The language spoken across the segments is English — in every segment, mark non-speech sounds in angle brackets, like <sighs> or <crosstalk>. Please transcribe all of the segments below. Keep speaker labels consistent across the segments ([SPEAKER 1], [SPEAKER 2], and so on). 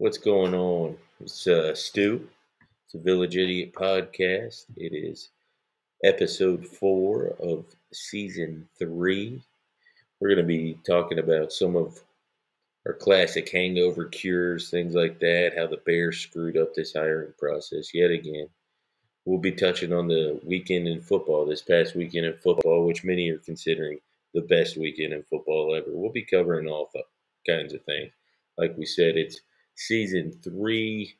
[SPEAKER 1] What's going on? It's uh, Stu. It's a Village Idiot podcast. It is episode four of season three. We're going to be talking about some of our classic hangover cures, things like that, how the Bears screwed up this hiring process yet again. We'll be touching on the weekend in football, this past weekend in football, which many are considering the best weekend in football ever. We'll be covering all kinds of things. Like we said, it's season three,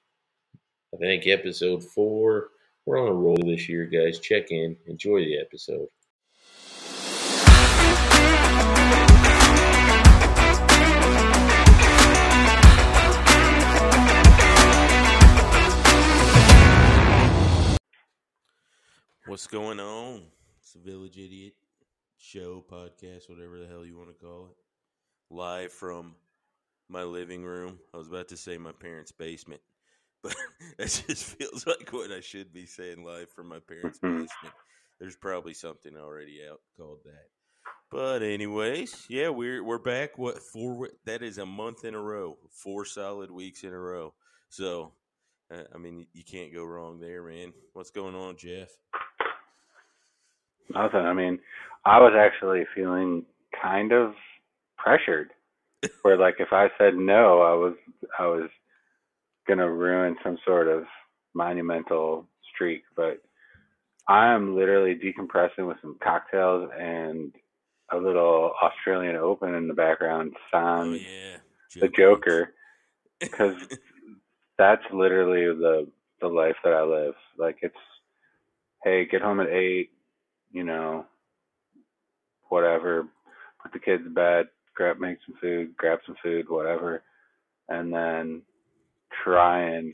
[SPEAKER 1] I think episode four. We're on a roll this year, guys. Check in, enjoy the episode. What's going on? It's the Village Idiot show, podcast, whatever the hell you want to call it. Live from my living room. I was about to say my parents' basement, <laughs> but that just feels like what I should be saying live from my parents' basement. There's probably something already out called that. But anyways, yeah, we're we're back. What four? That is a month in a row. Four solid weeks in a row. So, uh, I mean, you can't go wrong there, man. What's going on, Jeff?
[SPEAKER 2] Nothing. I mean, I was actually feeling kind of pressured where like if I said no, I was I was gonna ruin some sort of monumental streak. But I am literally decompressing with some cocktails and a little Australian Open in the background. Sound
[SPEAKER 1] oh, yeah.
[SPEAKER 2] the Joker, <laughs> because that's literally the the life that I live. Like it's, hey, get home at eight, you know, whatever, put the kids to bed, grab make some food, grab some food, whatever, and then try and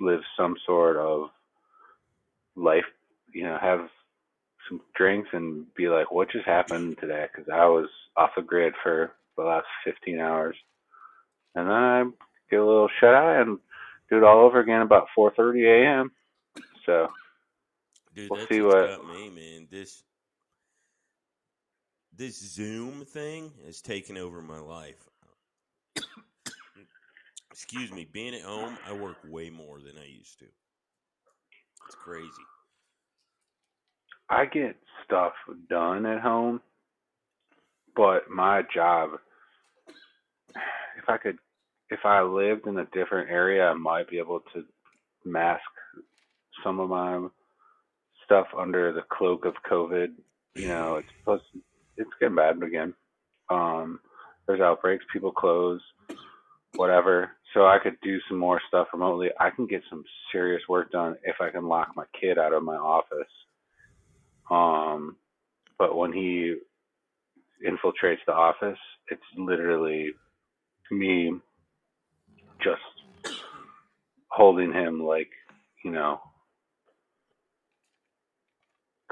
[SPEAKER 2] live some sort of life. You know, have some drinks and be like, what just happened today? Because I was off the grid for the last 15 hours, and then I get a little shut eye and do it all over again about 4:30 a.m. So
[SPEAKER 1] Dude,
[SPEAKER 2] we'll see what.
[SPEAKER 1] me, man. This this Zoom thing has taken over my life. Excuse me, being at home, I work way more than I used to. It's crazy.
[SPEAKER 2] I get stuff done at home, but my job, if I could, if I lived in a different area, I might be able to mask some of my stuff under the cloak of COVID. You know, it's supposed to, it's getting bad again. Um, there's outbreaks, people close, whatever. So I could do some more stuff remotely. I can get some serious work done if I can lock my kid out of my office. Um, but when he infiltrates the office, it's literally me just holding him like, you know,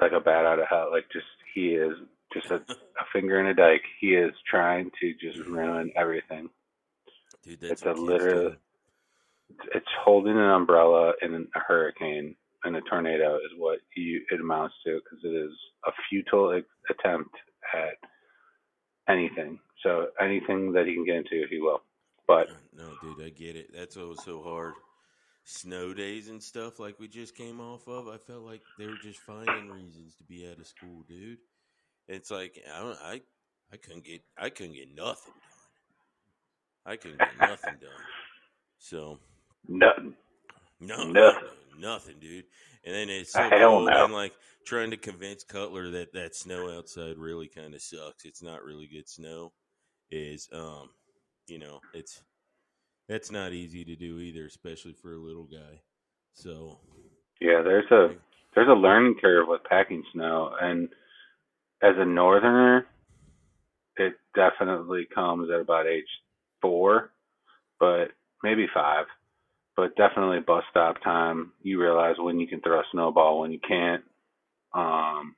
[SPEAKER 2] like a bat out of hell. Like just he is just a, a finger in a dike. He is trying to just ruin everything.
[SPEAKER 1] Dude, that's
[SPEAKER 2] It's a literal. It's, holding an umbrella in a hurricane and a tornado is what you, it amounts to because it is a futile attempt at anything. So anything that he can get into, he will. But
[SPEAKER 1] No, dude, I get it. That's what was so hard. Snow days and stuff like we just came off of. I felt like they were just finding reasons to be out of school, dude. It's like I don't, I I couldn't get I couldn't get nothing done. I couldn't get nothing done. So
[SPEAKER 2] nothing.
[SPEAKER 1] no,
[SPEAKER 2] Nothing.
[SPEAKER 1] nothing, dude. And then it's so cold,
[SPEAKER 2] no.
[SPEAKER 1] and like trying to convince Cutler that that snow outside really kind of sucks. It's not really good snow. Is um, you know, it's that's not easy to do either, especially for a little guy. So
[SPEAKER 2] Yeah, there's a there's a learning curve with packing snow, and as a northerner, it definitely comes at about age four, but maybe five. But definitely bus stop time. You realize when you can throw a snowball, when you can't. Um,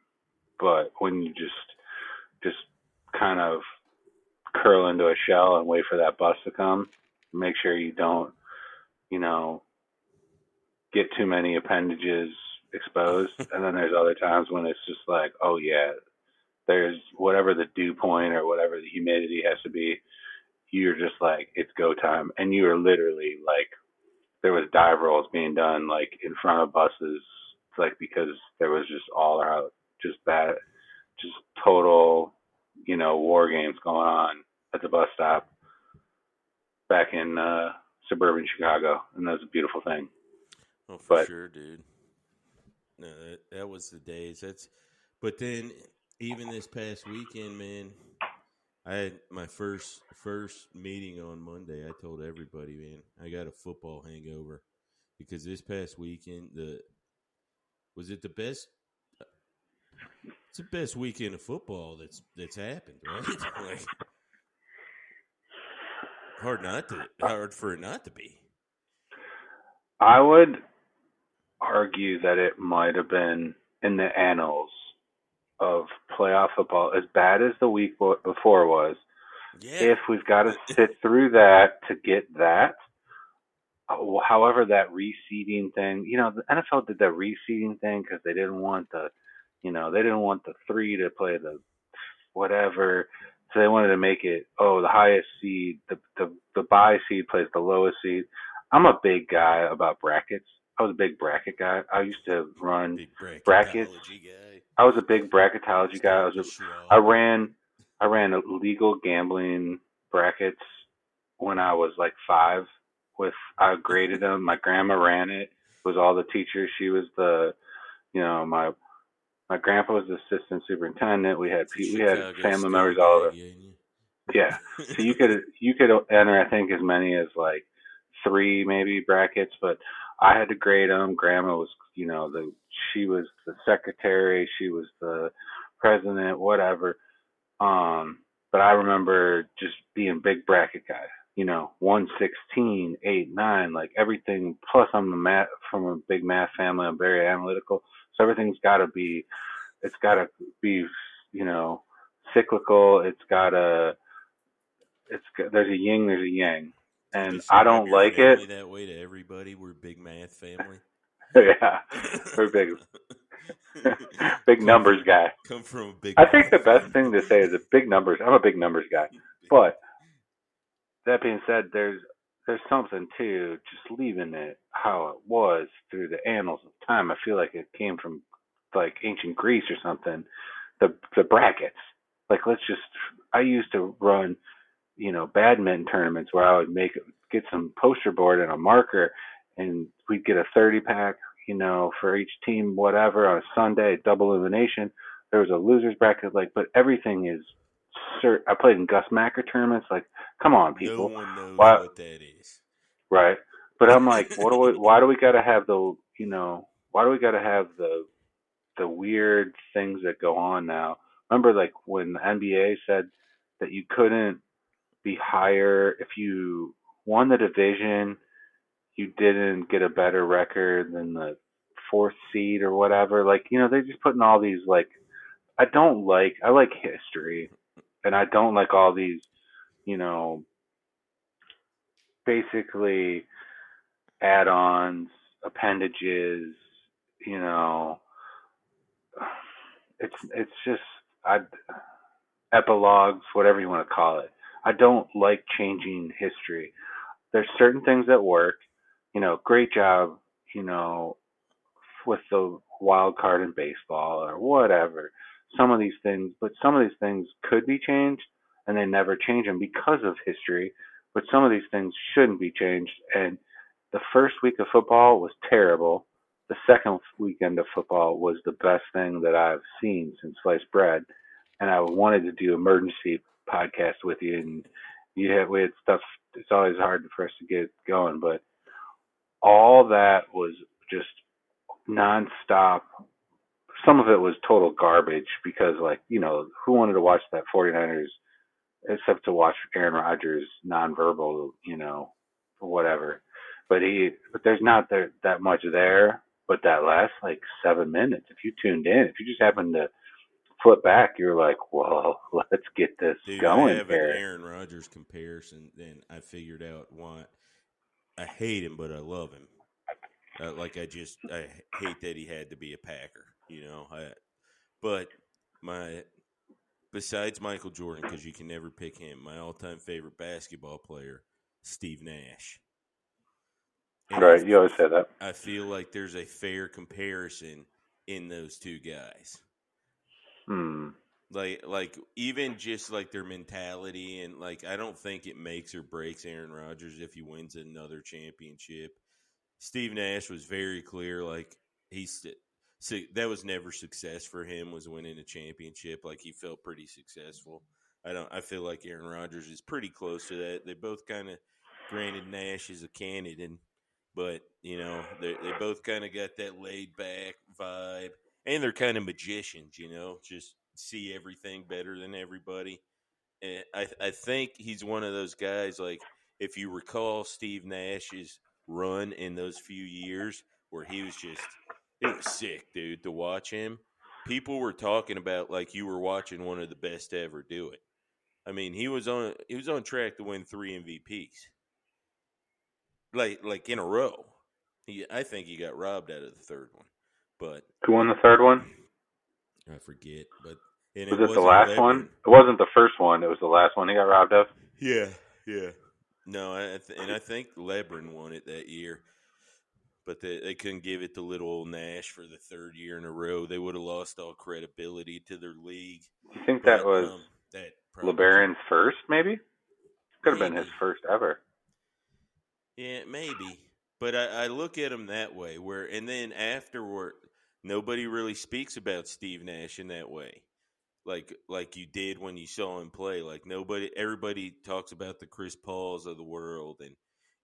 [SPEAKER 2] but when you just just kind of curl into a shell and wait for that bus to come, make sure you don't, you know, get too many appendages exposed. <laughs> and then there's other times when it's just like, oh yeah, there's whatever the dew point or whatever the humidity has to be. you're just like it's go time, and you are literally like there was dive rolls being done like in front of buses, like because there was just all out just that, just total, you know, war games going on at the bus stop back in uh suburban Chicago, and that was a beautiful thing.
[SPEAKER 1] Oh, for
[SPEAKER 2] But-
[SPEAKER 1] sure, dude. No, that, that was the days. That's, but then even this past weekend, man, I had my first first meeting on Monday. I told everybody, man, I got a football hangover because this past weekend, the was it the best? It's the best weekend of football that's that's happened, right? <laughs> like, hard not to, hard for it not to be.
[SPEAKER 2] I would argue that it might have been in the annals of playoff football as bad as the week before was.
[SPEAKER 1] Yeah,
[SPEAKER 2] If we've got to sit through that to get that, uh, however, that reseeding thing, you know, the NFL did that reseeding thing because they didn't want the, you know, they didn't want the three to play the whatever. So they wanted to make it, oh, the highest seed, the the the bye seed plays the lowest seed. I'm a big guy about brackets. I was a big bracket guy. I used to run.
[SPEAKER 1] big bracket
[SPEAKER 2] brackets. I was a big bracketology guy. I was a. I ran I ran illegal gambling brackets when I was like five. With I graded them. My grandma ran it. It was all the teachers. She was the, you know, my my grandpa was the assistant superintendent. We had pe- we had family members all over. Yeah. So you could you could enter I think as many as like three maybe brackets, but I had to grade them. Grandma was you know the she was the secretary, she was the president, whatever. Um, but I remember just being big bracket guy. You know, one sixteen, eight, nine, like everything. Plus, I'm a math from a big math family. I'm very analytical, so everything's got to be. It's got to be, you know, cyclical. It's got to. It's there's a yin, there's a yang, and I don't like it.
[SPEAKER 1] that way to everybody. We're big math family. <laughs>
[SPEAKER 2] yeah, we're big, <laughs> big numbers guy.
[SPEAKER 1] Come from big.
[SPEAKER 2] I think the best <laughs> thing to say is a big numbers. I'm a big numbers guy. But that being said, there's there's something to just leaving it how it was through the annals of time. I feel like it came from like ancient Greece or something. The the brackets. Like let's just I used to run, you know, badminton tournaments where I would make get some poster board and a marker and we'd get a thirty pack, you know, for each team, whatever, on a Sunday, double elimination. There was a losers bracket, like but everything is cert I played in Gus Macker tournaments, like come on
[SPEAKER 1] No
[SPEAKER 2] people.
[SPEAKER 1] one knows
[SPEAKER 2] Why-
[SPEAKER 1] what that is.
[SPEAKER 2] Right. But I'm like, what do we? <laughs> Why do we got to have the? You know, why do we got to have the the weird things that go on now? Remember, like when the NBA said that you couldn't be higher if you won the division, you didn't get a better record than the fourth seed or whatever. Like, you know, they're just putting all these like. I don't like. I like history, and I don't like all these. You know, basically add-ons, appendages, you know, it's it's just I epilogues, whatever you want to call it. I don't like changing history. There's certain things that work. You know, great job, you know, with the wild card in baseball or whatever. Some of these things, but some of these things could be changed and they never change them because of history but some of these things shouldn't be changed. And the first week of football was terrible. The second weekend of football was the best thing that I've seen since sliced bread. And I wanted to do emergency podcast with you, and you had we had stuff. It's always hard for us to get going, but all that was just nonstop. Some of it was total garbage because, like, you know, who wanted to watch that 49ers except to watch Aaron Rodgers nonverbal, you know, whatever. But he, but there's not there that much there. But that last like seven minutes, if you tuned in, if you just happened to flip back, you're like, well, <laughs> let's get this
[SPEAKER 1] Dude,
[SPEAKER 2] going
[SPEAKER 1] I have
[SPEAKER 2] here.
[SPEAKER 1] an Aaron Rodgers comparison, then I figured out why I hate him, but I love him. Uh, like I just I hate that he had to be a Packer, you know. I, but my besides Michael Jordan, because you can never pick him, my all-time favorite basketball player, Steve Nash. And
[SPEAKER 2] Right, you always say that.
[SPEAKER 1] I feel like there's a fair comparison in those two guys.
[SPEAKER 2] Hmm.
[SPEAKER 1] Like, like even just like their mentality and like, I don't think it makes or breaks Aaron Rodgers if he wins another championship. Steve Nash was very clear, like he's so that was never success for him was winning a championship. Like he felt pretty successful. I don't. I feel like Aaron Rodgers is pretty close to that. They both kind of, granted, Nash is a candidate, but you know they they both kind of got that laid back vibe, and they're kind of magicians. You know, just see everything better than everybody. And I I think he's one of those guys. Like if you recall Steve Nash's run in those few years where he was just it was sick, dude, to watch him. People were talking about like you were watching one of the best to ever do it. I mean, he was on he was on track to win three MVPs, like like in a row. He, I think he got robbed out of the third one, but
[SPEAKER 2] Who won the third one?
[SPEAKER 1] I forget. But and
[SPEAKER 2] Was it the
[SPEAKER 1] wasn't
[SPEAKER 2] last one? It wasn't the first one. It was the last one he got robbed of.
[SPEAKER 1] Yeah, yeah. No, I th- and I think LeBron won it that year, but they, they couldn't give it to little old Nash for the third year in a row. They would have lost all credibility to their league.
[SPEAKER 2] You think that
[SPEAKER 1] But,
[SPEAKER 2] was
[SPEAKER 1] um, that
[SPEAKER 2] LeBron's first? Maybe. Could have been his first ever.
[SPEAKER 1] Yeah, maybe. But I, I look at him that way. Where and then afterward, nobody really speaks about Steve Nash in that way, like like you did when you saw him play. Like nobody, everybody talks about the Chris Pauls of the world, and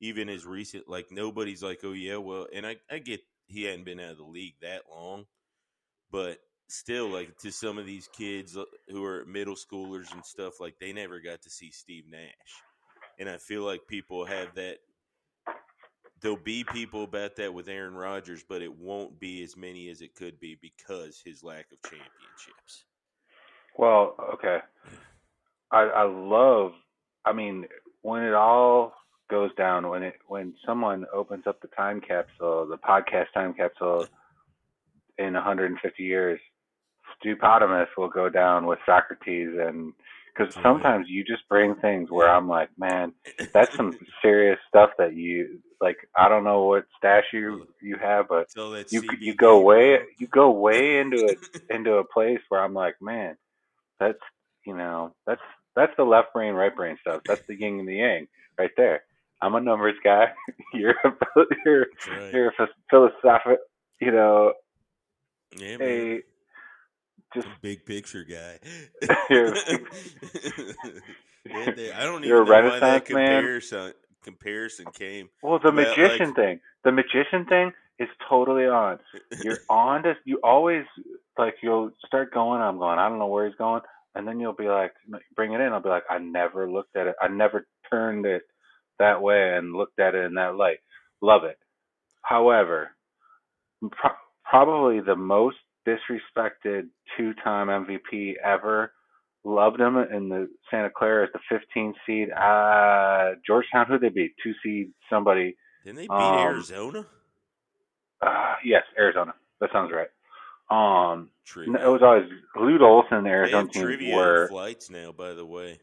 [SPEAKER 1] even as recent, like nobody's like, oh yeah, well, and I I get he hadn't been out of the league that long, but still, like to some of these kids uh, who are middle schoolers and stuff, like they never got to see Steve Nash, and I feel like people have that there'll be people about that with Aaron Rodgers, but it won't be as many as it could be because his lack of championships.
[SPEAKER 2] Well, okay. I I love. I mean, when it all goes down, when it when someone opens up the time capsule, the podcast time capsule, in 150 years, Stupotamus will go down with Socrates, and because
[SPEAKER 1] Oh,
[SPEAKER 2] sometimes you just bring things where I'm like, man, that's some <laughs> serious stuff that you like. I don't know what stash you you have, but you you go way you go way into it into a place where I'm like, man, that's you know that's that's the left brain right brain stuff. That's the yin and the yang right there. I'm a numbers guy. <laughs> you're a, <laughs> you're
[SPEAKER 1] right.
[SPEAKER 2] you're a philosophic, you know,
[SPEAKER 1] Yeah,
[SPEAKER 2] a just
[SPEAKER 1] Big picture guy. <laughs>
[SPEAKER 2] You're-
[SPEAKER 1] Yeah, they- I don't even
[SPEAKER 2] You're a
[SPEAKER 1] know why that
[SPEAKER 2] Renaissance man?
[SPEAKER 1] comparison comparison came.
[SPEAKER 2] well the
[SPEAKER 1] Well, like-
[SPEAKER 2] magician thing. The magician thing is totally on. You're on to you always like you'll start going. I'm going. I don't know where he's going, and then you'll be like, bring it in. I'll be like, I never looked at it. I never turned it that way and looked at it in that light. Love it. However, pro- probably the most disrespected two-time MVP ever. Loved him in the Santa Clara as the 15 seed. Uh, Georgetown, who they beat? Two seed somebody.
[SPEAKER 1] Didn't they beat
[SPEAKER 2] Um,
[SPEAKER 1] Arizona?
[SPEAKER 2] Uh, yes, Arizona. That sounds right. Um,
[SPEAKER 1] Trivia.
[SPEAKER 2] it was always Lute Olson and the Arizona team were.
[SPEAKER 1] flights now, by the way.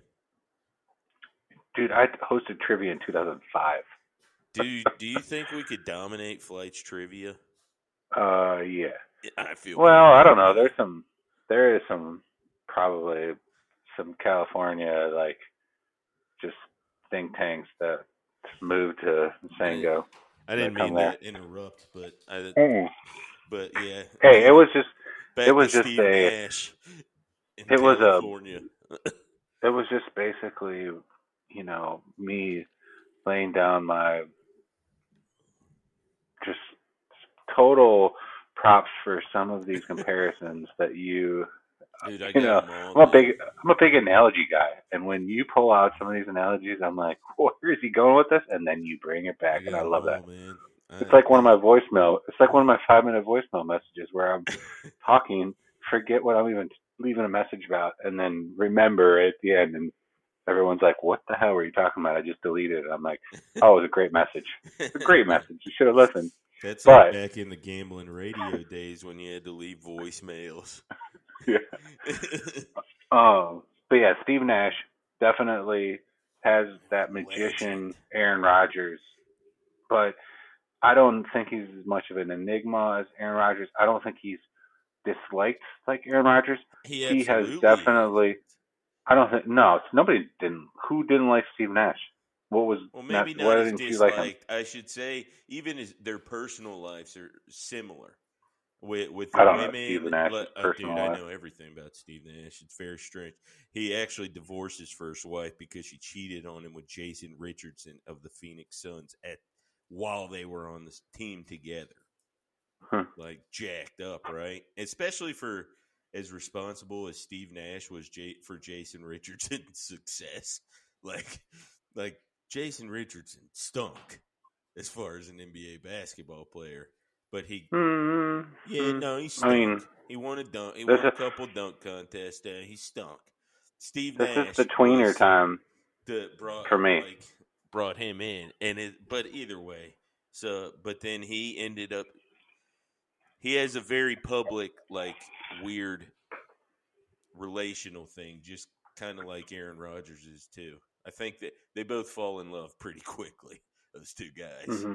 [SPEAKER 2] Dude, I hosted trivia in 2005.
[SPEAKER 1] Do you, do you think we could dominate flights trivia?
[SPEAKER 2] Uh, yeah.
[SPEAKER 1] I feel
[SPEAKER 2] Well, I don't know. There's some. There is some probably some California like just think tanks that moved to Sango.
[SPEAKER 1] I didn't mean to interrupt, but I,
[SPEAKER 2] Mm.
[SPEAKER 1] But yeah.
[SPEAKER 2] Hey, it was just it was just
[SPEAKER 1] Steve
[SPEAKER 2] a-
[SPEAKER 1] Nash
[SPEAKER 2] it was a- <laughs> it was just basically, you know, me laying down my just total props for some of these comparisons that you
[SPEAKER 1] Dude, I
[SPEAKER 2] you know. I'm a big I'm a big analogy guy. And when you pull out some of these analogies, I'm like, <laughs> where is he going with this? And then you bring it back and I love
[SPEAKER 1] all,
[SPEAKER 2] that.
[SPEAKER 1] Oh, man.
[SPEAKER 2] It's like one of my voicemail it's like one of my five minute voicemail messages where I'm <laughs> talking, forget what I'm even leaving a message about, and then remember at the end and everyone's like, What the hell were you talking about? I just deleted it. I'm like, Oh, it was a great message. It's a great <laughs> message. You should have listened.
[SPEAKER 1] That's
[SPEAKER 2] But-
[SPEAKER 1] like back in the gambling radio days when you had to leave voicemails. <laughs>
[SPEAKER 2] yeah. Um, but yeah, Steve Nash definitely has that magician Aaron Rodgers, but I don't think he's as much of an enigma as Aaron Rodgers. I don't think he's disliked like Aaron Rodgers.
[SPEAKER 1] He,
[SPEAKER 2] He has definitely. I don't think no. Nobody didn't. Who didn't like Steve Nash? What was
[SPEAKER 1] Well, maybe
[SPEAKER 2] why
[SPEAKER 1] not,
[SPEAKER 2] didn't you like him?
[SPEAKER 1] disliked. I should say, even as their personal lives are similar. With with
[SPEAKER 2] I
[SPEAKER 1] the
[SPEAKER 2] don't know
[SPEAKER 1] women,
[SPEAKER 2] Steve Nash's
[SPEAKER 1] le- uh,
[SPEAKER 2] personal
[SPEAKER 1] dude, I know everything about Steve Nash. It's very strange. He actually divorced his first wife because she cheated on him with Jason Richardson of the Phoenix Suns at while they were on the team together.
[SPEAKER 2] Huh.
[SPEAKER 1] Like jacked up, right? Especially for as responsible as Steve Nash was J- for Jason Richardson's <laughs> success. Like, like Jason Richardson stunk as far as an NBA basketball player, but he,
[SPEAKER 2] Hmm,
[SPEAKER 1] yeah, no, he
[SPEAKER 2] I
[SPEAKER 1] stunk.
[SPEAKER 2] mean,
[SPEAKER 1] he won a dunk. He won a couple dunk contests. and he stunk. Steve
[SPEAKER 2] this
[SPEAKER 1] Nash
[SPEAKER 2] is the tweener time.
[SPEAKER 1] the brought
[SPEAKER 2] for me.
[SPEAKER 1] like brought him in, and it. But either way, so but then he ended up. He has a very public, like weird relational thing, just kind of like Aaron Rodgers is too. I think that they both fall in love pretty <laughs> quickly. Those two guys.
[SPEAKER 2] hmm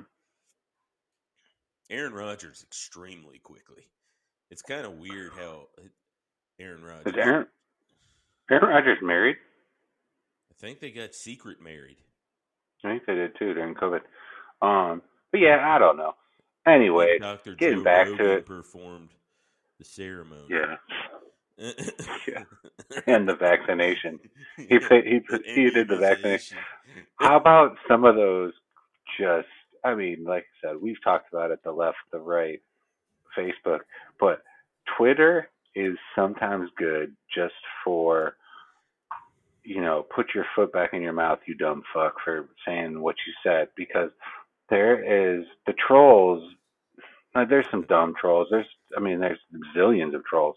[SPEAKER 1] Aaron Rodgers extremely quickly. It's kind of weird how Aaron Rodgers.
[SPEAKER 2] Is Aaron Aaron Rodgers married?
[SPEAKER 1] I think they got secret married.
[SPEAKER 2] I think they did too during COVID. Um, but yeah, I don't know. Anyway,
[SPEAKER 1] Dr.
[SPEAKER 2] getting
[SPEAKER 1] Joe
[SPEAKER 2] back to it.
[SPEAKER 1] performed the ceremony.
[SPEAKER 2] yeah, <laughs>
[SPEAKER 1] yeah.
[SPEAKER 2] and the vaccination. He paid, he he did the vaccination. <laughs> How about some of those? Just, I mean, like I said, we've talked about it, the left, the right, Facebook, but Twitter is sometimes good just for, you know, put your foot back in your mouth, you dumb fuck, for saying what you said, because there is the trolls. There's some dumb trolls. There's, I mean, there's zillions of trolls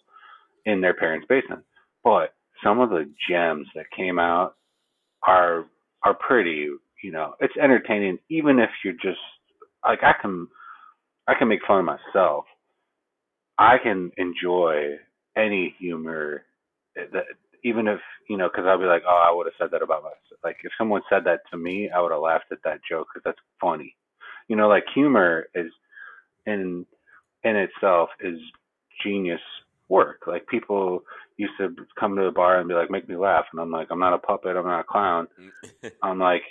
[SPEAKER 2] in their parents' basement, but some of the gems that came out are are pretty you know it's entertaining even if you're just like i can i can make fun of myself i can enjoy any humor that even if you know because i'll be like oh i would have said that about myself. Like if someone said that to me i would have laughed at that joke because that's funny. You know like humor is in in itself is genius work. Like people used to come to the bar and be like make me laugh and i'm like i'm not a puppet i'm not a clown. Mm. <laughs> I'm like,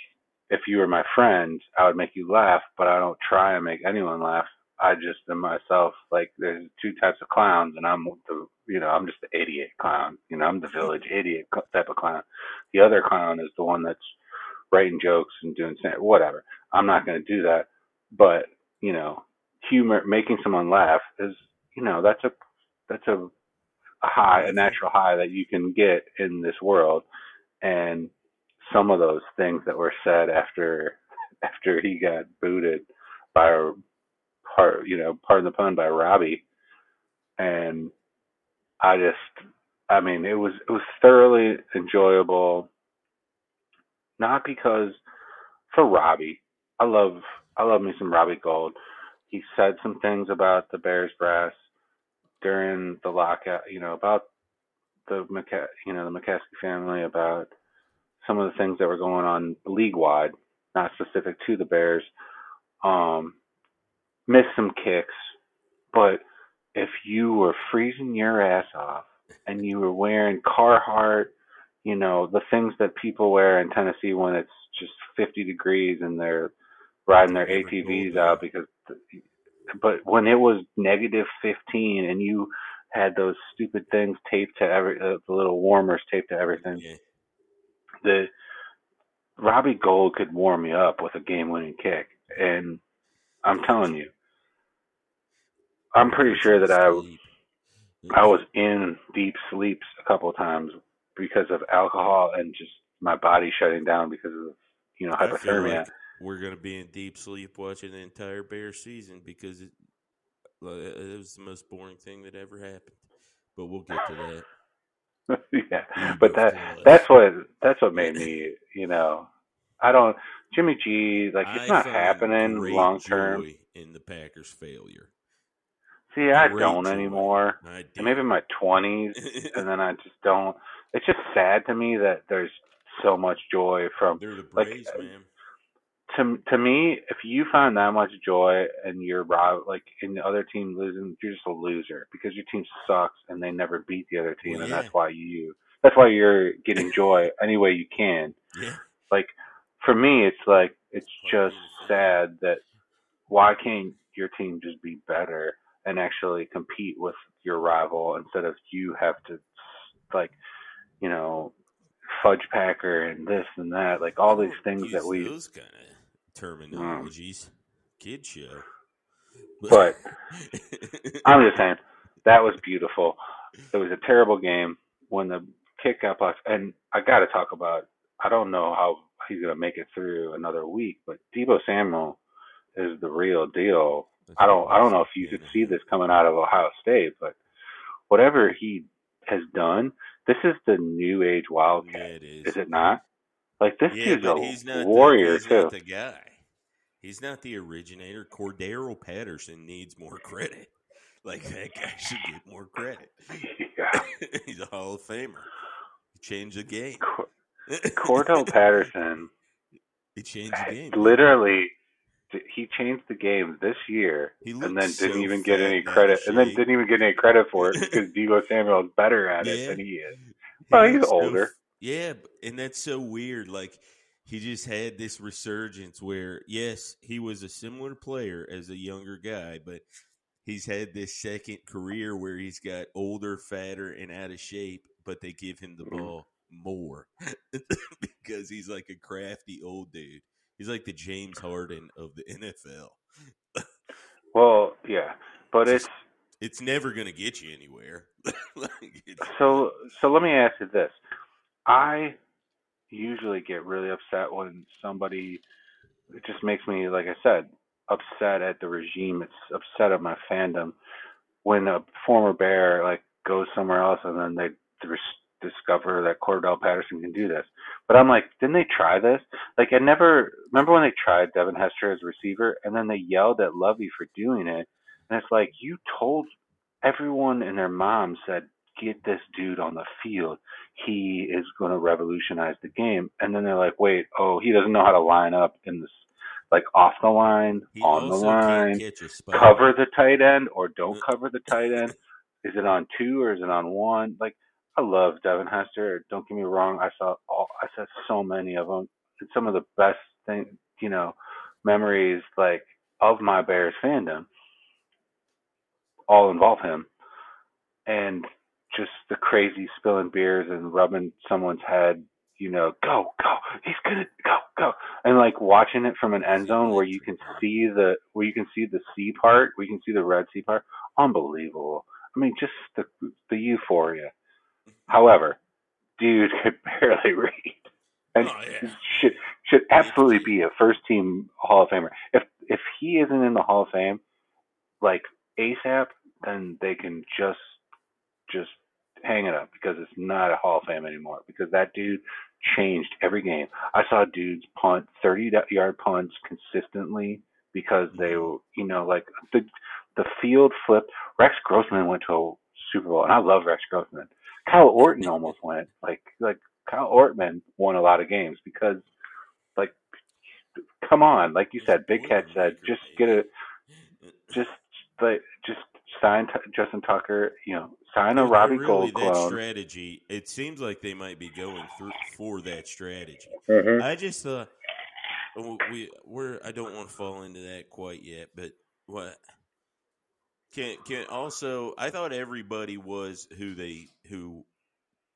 [SPEAKER 2] if you were my friend, I would make you laugh, but I don't try and make anyone laugh. I just am myself. Like, there's two types of clowns, and I'm the, you know, I'm just the idiot clown. You know, I'm the mm-hmm. village idiot type of clown. The other clown is the one that's writing jokes and doing whatever. I'm not going to do that, but you know, humor, making someone laugh is, you know, that's a that's a, a high, a natural high that you can get in this world, and some of those things that were said after <laughs> after he got booted by part you know pardon the pun by Robbie. And I just I mean it was it was thoroughly enjoyable. Not because for Robbie. I love I love me some Robbie Gould. He said some things about the Bears brass during the lockout you know about the McCa- you know the McCaskey family about some of the things that were going on league wide, not specific to the Bears. Um, missed some kicks, but if you were freezing your ass off and you were wearing Carhartt, you know the things that people wear in Tennessee when it's just 50 degrees and they're riding their ATVs out because, but when it was negative 15 and you had those stupid things taped to every uh, the little warmers taped to everything
[SPEAKER 1] yeah.
[SPEAKER 2] the Robbie Gould could warm me up with a game winning kick. And I'm telling you, I'm pretty sure that I I was in deep sleeps a couple of times because of alcohol and just my body shutting down because of you know hypothermia.
[SPEAKER 1] like we're gonna be in deep sleep watching the entire Bear season because it, it was the most boring thing that ever happened. But we'll get to that. <laughs>
[SPEAKER 2] yeah, but that that's what that's what made me you know I don't Jimmy G like it's
[SPEAKER 1] I
[SPEAKER 2] not happening long term.
[SPEAKER 1] in the Packers' failure.
[SPEAKER 2] See, I
[SPEAKER 1] Great
[SPEAKER 2] don't
[SPEAKER 1] joy.
[SPEAKER 2] anymore.
[SPEAKER 1] I
[SPEAKER 2] maybe in my twenties, <laughs> and then I just don't. It's just sad to me that there's so much joy from
[SPEAKER 1] They're the
[SPEAKER 2] like,
[SPEAKER 1] man.
[SPEAKER 2] to to me. If you find that much joy and you're like in the other team losing, you're just a loser because your team sucks and they never beat the other team,
[SPEAKER 1] Well,
[SPEAKER 2] and
[SPEAKER 1] yeah.
[SPEAKER 2] that's why you. That's why you're getting joy any way you can.
[SPEAKER 1] Yeah.
[SPEAKER 2] Like for me, it's like it's just
[SPEAKER 1] being a fan.
[SPEAKER 2] sad that why can't your team just be better and actually compete with your rival instead of you have to like you know fudge packer and this and that like all these things that we
[SPEAKER 1] those kind of mm. terminologies. Kid show.
[SPEAKER 2] But- <laughs> I'm just saying that was beautiful. It was a terrible game when the kick got blocked, and I got to talk about. I don't know how he's gonna make it through another week, but Deebo Samuel is the real deal. I don't. I don't know if you could see this coming out of Ohio State, but whatever he has done, this is the new age
[SPEAKER 1] Yeah,
[SPEAKER 2] Wildcat,
[SPEAKER 1] it is.
[SPEAKER 2] is it not? Like this
[SPEAKER 1] yeah,
[SPEAKER 2] dude's a
[SPEAKER 1] he's not
[SPEAKER 2] warrior
[SPEAKER 1] the, he's
[SPEAKER 2] too.
[SPEAKER 1] Not the guy. He's not the originator. Cordarrelle Patterson needs more credit. <laughs> Like that guy should get more credit. <laughs>
[SPEAKER 2] yeah. <laughs>
[SPEAKER 1] he's a Hall of Famer. He changed the game.
[SPEAKER 2] Cor- Cordarrelle <laughs> Patterson
[SPEAKER 1] he changed the game.
[SPEAKER 2] literally he changed the game this year and then
[SPEAKER 1] so
[SPEAKER 2] didn't even get any
[SPEAKER 1] and out of
[SPEAKER 2] credit and then didn't even get any credit for it because <laughs> Deebo Samuel is better at it
[SPEAKER 1] Yeah.
[SPEAKER 2] than he is.
[SPEAKER 1] He
[SPEAKER 2] Well, he's
[SPEAKER 1] so
[SPEAKER 2] older.
[SPEAKER 1] yeah, and that's so weird. Like he just had this resurgence where, yes, he was a similar player as a younger guy, but he's had this second career where he's got older, fatter, and out of shape, but they give him the
[SPEAKER 2] Mhm.
[SPEAKER 1] ball more <laughs> because he's like a crafty old dude. He's like the James Harden of the NFL.
[SPEAKER 2] Well, yeah, but it's
[SPEAKER 1] It's never going to get you anywhere. <laughs> like
[SPEAKER 2] so. So let me ask you this: I usually get really upset when somebody. It just makes me, like I said, upset at the regime. It's upset at my fandom when a former Bear like goes somewhere else and then they discover that Cordarrelle Patterson can do this. But I'm like, didn't they try this? Like I never remember when they tried Devin Hester as receiver and then they yelled at Lovie for doing it. And it's like you told everyone and their mom said, Get this dude on the field. He is gonna revolutionize the game. And then they're like, Wait, oh, he doesn't know how to line up in this like off the line,
[SPEAKER 1] he
[SPEAKER 2] on the line cover the tight end or don't
[SPEAKER 1] Uh,
[SPEAKER 2] cover the tight end? Is it on two or is it on one? Like I love Devin Hester. Don't get me wrong. I saw all. I saw so many of them. It's some of the best thing, you know, memories like of my Bears fandom. All involve him, and just the crazy spilling beers and rubbing someone's head. You know, go, go. He's gonna go, go and like watching it from an end zone where you can see the where you can see the C part, where you can see the red C part, unbelievable. I mean, just the the euphoria. However, dude <laughs> could barely read, and
[SPEAKER 1] Oh, yeah.
[SPEAKER 2] should should absolutely be a first team Hall of Famer. If if he isn't in the Hall of Fame, like ASAP, then they can just just hang it up because it's not a Hall of Fame anymore. Because that dude changed every game. I saw dudes punt 30 yard punts consistently because they were, you know, like the the field flipped. Rex Grossman went to a Super Bowl, and I love Rex Grossman. Kyle Orton almost went. Like like Kyle Orton won a lot of games because, like, come on, like you said, Big Cat said, just get a just like just sign T- Justin Tucker. You know, sign a Robbie
[SPEAKER 1] really,
[SPEAKER 2] Gold
[SPEAKER 1] that
[SPEAKER 2] clone.
[SPEAKER 1] strategy. It seems like they might be going through for that strategy.
[SPEAKER 2] Mhm.
[SPEAKER 1] I just thought uh, we we're I don't want to fall into that quite yet, but what can can also I thought everybody was who they who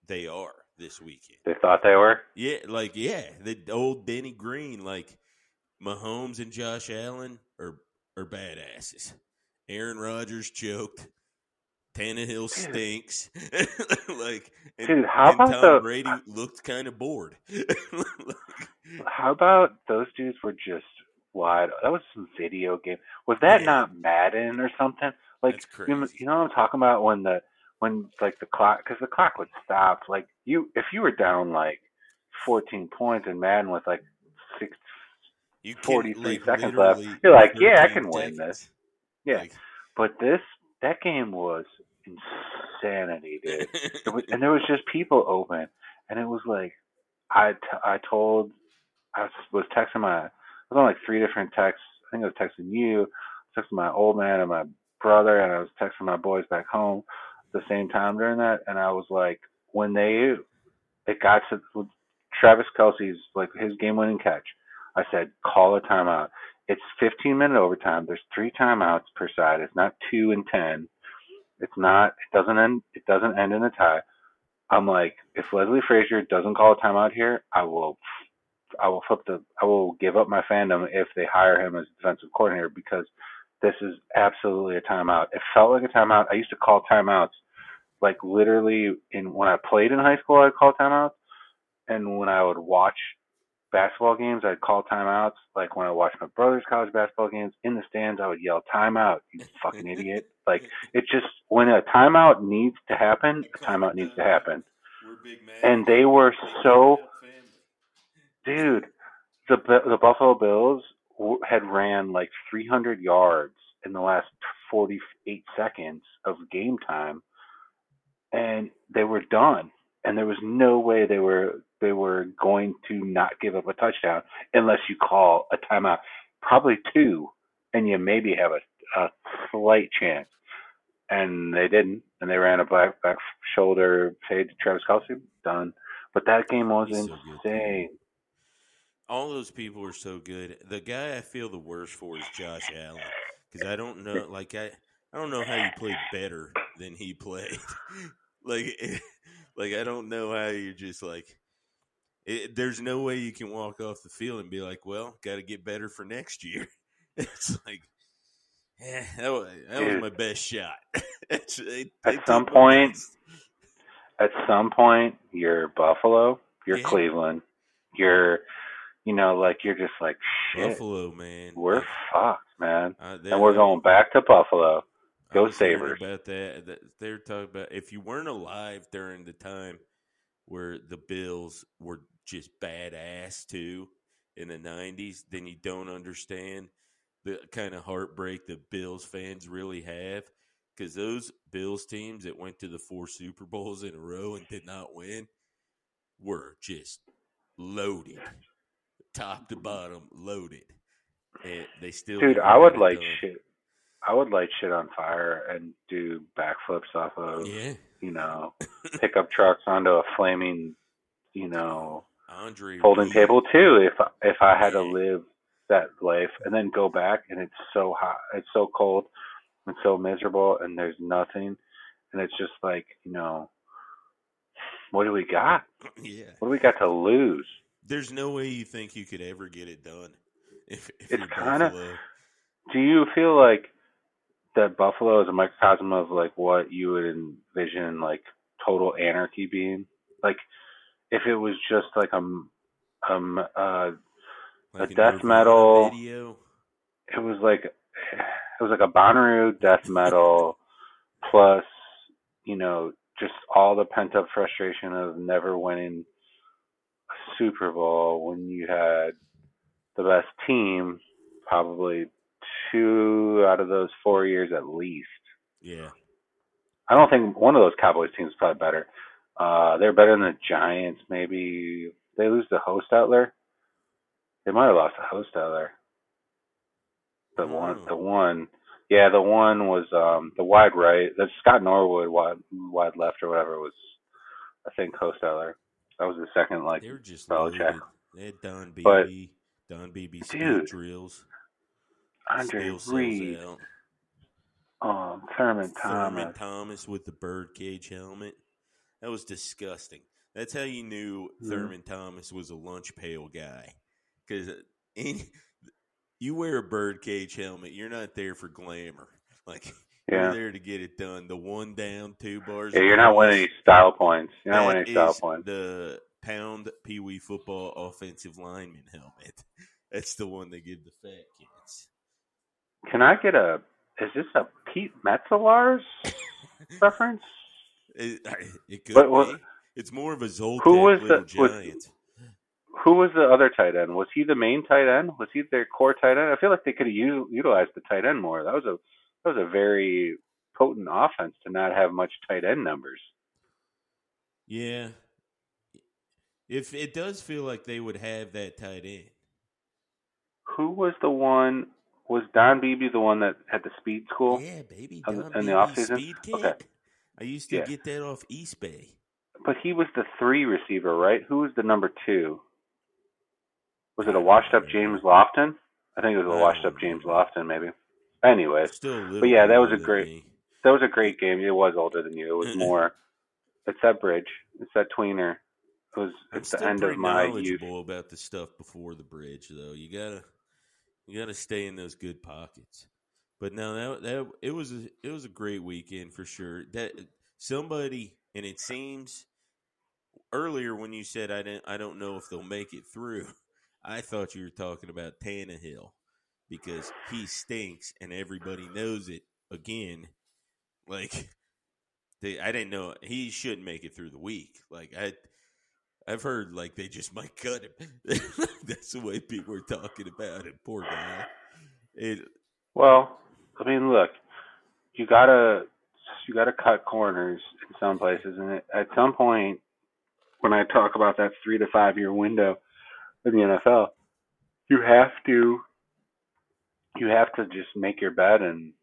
[SPEAKER 1] they are this weekend.
[SPEAKER 2] They thought they were.
[SPEAKER 1] Yeah, like yeah, the old Denny Green, like Mahomes and Josh Allen are are badasses. Aaron Rodgers choked. Tannehill stinks. <laughs> like and,
[SPEAKER 2] Dude, how
[SPEAKER 1] and
[SPEAKER 2] about
[SPEAKER 1] Tom
[SPEAKER 2] the-
[SPEAKER 1] Brady looked kind of bored. <laughs>
[SPEAKER 2] How about those dudes were just wide? That was some video game. Was that
[SPEAKER 1] Yeah.
[SPEAKER 2] not Madden or something? Like you know, you know what I'm talking about when the when like the clock because the clock would stop. Like you, if you were down like 14 points and Madden with like six,
[SPEAKER 1] You
[SPEAKER 2] 43
[SPEAKER 1] like,
[SPEAKER 2] seconds left, you're like, yeah, I can win this. Yeah.
[SPEAKER 1] Like,
[SPEAKER 2] But this that game was insanity, dude. was, <laughs> and there was just people open, and it was like I, t- I told I was texting my I was on like three different texts. I think I was texting you, texting my old man and my brother, and I was texting my boys back home at the same time during that. And I was like, when they it got to Travis Kelce's like his game-winning catch, I said, call a timeout. It's 15 minute overtime. There's three timeouts per side. It's not two and ten. It's not. It doesn't end. It doesn't end in a tie. I'm like, if Leslie Frazier doesn't call a timeout here, I will, I will flip the, I will give up my fandom if they hire him as defensive coordinator because this is absolutely a timeout. It felt like a timeout. I used to call timeouts like literally in when I played in high school. I'd call timeouts, and when I would watch basketball games, I'd call timeouts. Like when I watched my brother's college basketball games in the stands, I would yell timeout, you fucking idiot. Like it just when a timeout needs to happen, a timeout needs to happen. And they were so, dude. The the Buffalo Bills had ran like 300 yards in the last 48 seconds of game time, and they were done. And there was no way they were they were going to not give up a touchdown unless you call a timeout, probably two, and you maybe have a, a slight chance. And they didn't, and they ran a back back shoulder fade to Travis Kelce, done. But that game was He's insane. So
[SPEAKER 1] All those people are so good. The guy I feel the worst for is Josh Allen because I don't know, like I, I don't know how you played better than he played. <laughs> like, <laughs> like I don't know how you're just like it, there's no way you can walk off the field and be like, well, got to get better for next year. <laughs> it's like, yeah, that was, that was my best shot.
[SPEAKER 2] they, they at some point, at some point, you're Buffalo, you're yeah. Cleveland, you're, you know, like you're just like shit.
[SPEAKER 1] Buffalo, man,
[SPEAKER 2] we're fucked, man, uh, and we're going back to Buffalo. Go Sabres.
[SPEAKER 1] About that, they're talking about if you weren't alive during the time where the Bills were just badass too in the 90s, then you don't understand the kind of heartbreak the Bills fans really have. Because those Bills teams that went to the four Super Bowls in a row and did not win were just loaded, top to bottom, loaded. And they still,
[SPEAKER 2] dude, I would like shit. I would light shit on fire and do backflips off of, yeah. you know, pickup trucks onto a flaming, you know,
[SPEAKER 1] Andre
[SPEAKER 2] folding table too. If if I had to live that life and then go back and it's so hot, it's so cold, it's so miserable, and there's nothing, and it's just like you know, what do we got? <laughs>
[SPEAKER 1] Yeah.
[SPEAKER 2] What do we got to lose?
[SPEAKER 1] There's no way you think you could ever get it done. <laughs> If, if
[SPEAKER 2] it's kind of. Do you feel like that Buffalo is a microcosm of like what you would envision like total anarchy being? Like if it was just like a um uh, like a death metal video. it was like it was like a Bonnaroo death <laughs> metal plus you know just all the pent up frustration of never winning Super Bowl when you had the best team probably two out of those four years at least.
[SPEAKER 1] Yeah.
[SPEAKER 2] I don't think one of those Cowboys teams probably better. Uh, they're better than the Giants. Maybe they lose the host out there. They might have lost the host out there. The oh. one, the one, yeah, the one was um the wide right. The Scott Norwood wide wide left or whatever was, I think, host out there. That was the second like
[SPEAKER 1] they were just Belichick. They had Don Beebe, Don Beebe speed drills.
[SPEAKER 2] Andre Reed. Um, Thurman Thomas.
[SPEAKER 1] Thurman Thomas with the birdcage helmet. That was disgusting. That's how you knew mm-hmm. Thurman Thomas was a lunch pail guy. Because you wear a birdcage helmet, you're not there for glamour. Like yeah. you're there to get it done. The one down, two bars.
[SPEAKER 2] Yeah, you're not winning any style points. You're not winning any style points.
[SPEAKER 1] The pound Pee Wee football offensive lineman helmet. <laughs> That's the one they give the fat kids.
[SPEAKER 2] Can I get a? Is this a Pete Metzelaars <laughs> reference?
[SPEAKER 1] It, it could but, well. It's more of a Zoltan who was the, giant.
[SPEAKER 2] Was, who was the other tight end? Was he the main tight end? Was he their core tight end? I feel like they could have utilized the tight end more. That was a that was a very potent offense to not have much tight end numbers.
[SPEAKER 1] Yeah. If it does feel like they would have that tight end.
[SPEAKER 2] Who was the one? Was Don Beebe the one that had the speed school?
[SPEAKER 1] Yeah, baby.
[SPEAKER 2] in
[SPEAKER 1] Don
[SPEAKER 2] the
[SPEAKER 1] Beebe
[SPEAKER 2] offseason?
[SPEAKER 1] Speed kick.
[SPEAKER 2] Okay.
[SPEAKER 1] I used to
[SPEAKER 2] Yeah.
[SPEAKER 1] get that off East Bay.
[SPEAKER 2] But he was the three receiver, right? Who was the number two? Was it a washed up uh, James Lofton? I think it was a washed up James. Lofton, maybe. Anyways,
[SPEAKER 1] Still
[SPEAKER 2] But yeah, that was a great-
[SPEAKER 1] me.
[SPEAKER 2] that was a great game. It was older than you. It was more. It's that bridge. It's that tweener. It was.
[SPEAKER 1] I'm
[SPEAKER 2] It's the end of my youth.
[SPEAKER 1] about the stuff before the bridge, though. You gotta, you gotta stay in those good pockets. But no, that that it was a, it was a great weekend for sure. That somebody and it seems earlier when you said I didn't, I don't know if they'll make it through. <laughs> I thought you were talking about Tannehill because he stinks and everybody knows it. Again, <laughs> like they, I didn't know he shouldn't make it through the week. Like I, I've heard like they just might cut him. <laughs> That's the way people are talking about it. Poor guy. It,
[SPEAKER 2] Well, I mean, look, you gotta you gotta cut corners in some places, and at some point, when I talk about that three to five year window in the NFL, you have to you have to just make your bed and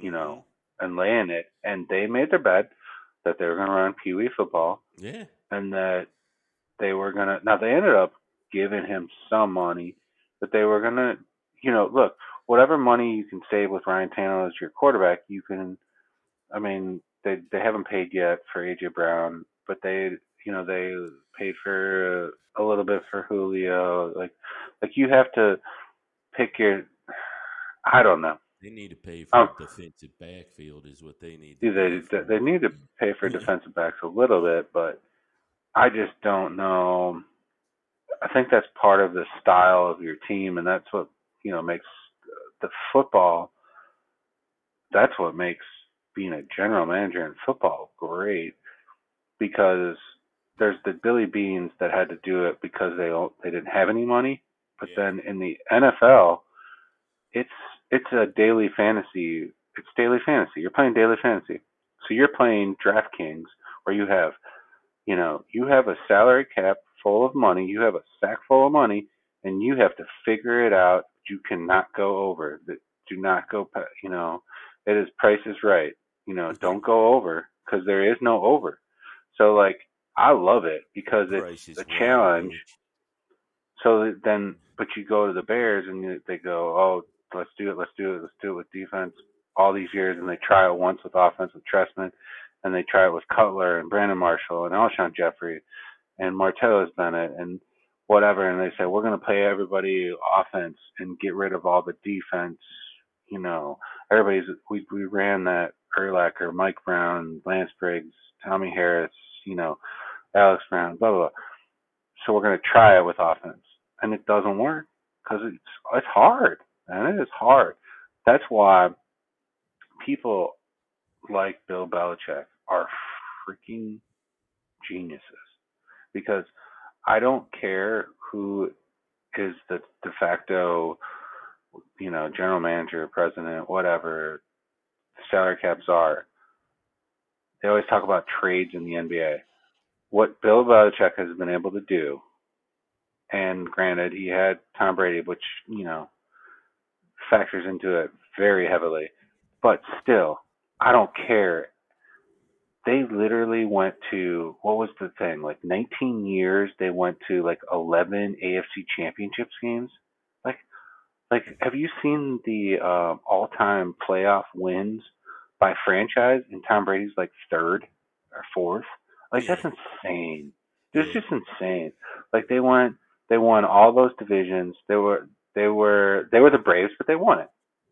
[SPEAKER 2] you know mm-hmm. and lay in it. And they made their bed that they were going to run Pee Wee football,
[SPEAKER 1] yeah,
[SPEAKER 2] and that they were going to. Now they ended up giving him some money, but they were going to, you know, look, whatever money you can save with Ryan Tannehill as your quarterback, you can. I mean, they they haven't paid yet for AJ Brown, but they, you know, they paid for a little bit for Julio. Like, like you have to pick your. I don't know.
[SPEAKER 1] they need to pay for
[SPEAKER 2] Um,
[SPEAKER 1] defensive backfield is what they need. To
[SPEAKER 2] They they, need to pay for defensive backs a little bit, but I just don't know. I think that's part of the style of your team, and that's what you know makes the football. That's what makes being a general manager in football great, because there's the Billy Beanes that had to do it because they they didn't have any money, but
[SPEAKER 1] Yeah.
[SPEAKER 2] then in the NFL, it's it's a daily fantasy. It's daily fantasy. You're playing daily fantasy. So you're playing DraftKings where you have, you know, you have a salary cap full of money, you have a sack full of money, and you have to figure it out. You cannot go over. That do not go. You know, it is Price is Right. You know, don't go over because there is no over. So like, I love it because it's a challenge.
[SPEAKER 1] coach.
[SPEAKER 2] So then, but you go to the Bears and they go, oh, let's do it, let's do it, let's do it with defense all these years, and they try it once with offense with Trestman, and they try it with Cutler and Brandon Marshall and Alshon Jeffery and Martellus Bennett and whatever, and they say we're going to play everybody offense and get rid of all the defense. You know, everybody's we we ran that Urlacher, Mike Brown, Lance Briggs, Tommy Harris, you know, Alex Brown, blah blah. blah. So we're going to try it with offense, and it doesn't work because it's it's hard, and it is hard. That's why people like Bill Belichick are freaking geniuses because I don't care who is the de facto, you know, general manager, president, whatever salary caps are. They always talk about trades in the NBA. What Bill Belichick has been able to do, and granted, he had Tom Brady, which, you know, factors into it very heavily, but still, I don't care. They literally went to what was the thing? Like 19 years they went to like 11 AFC championships games. Like like have you seen the um all-time playoff wins by franchise and Tom Brady's like third or fourth? Like that's insane. It's just insane. Like they went they won all those divisions. They were they were they were the Braves, but they won it.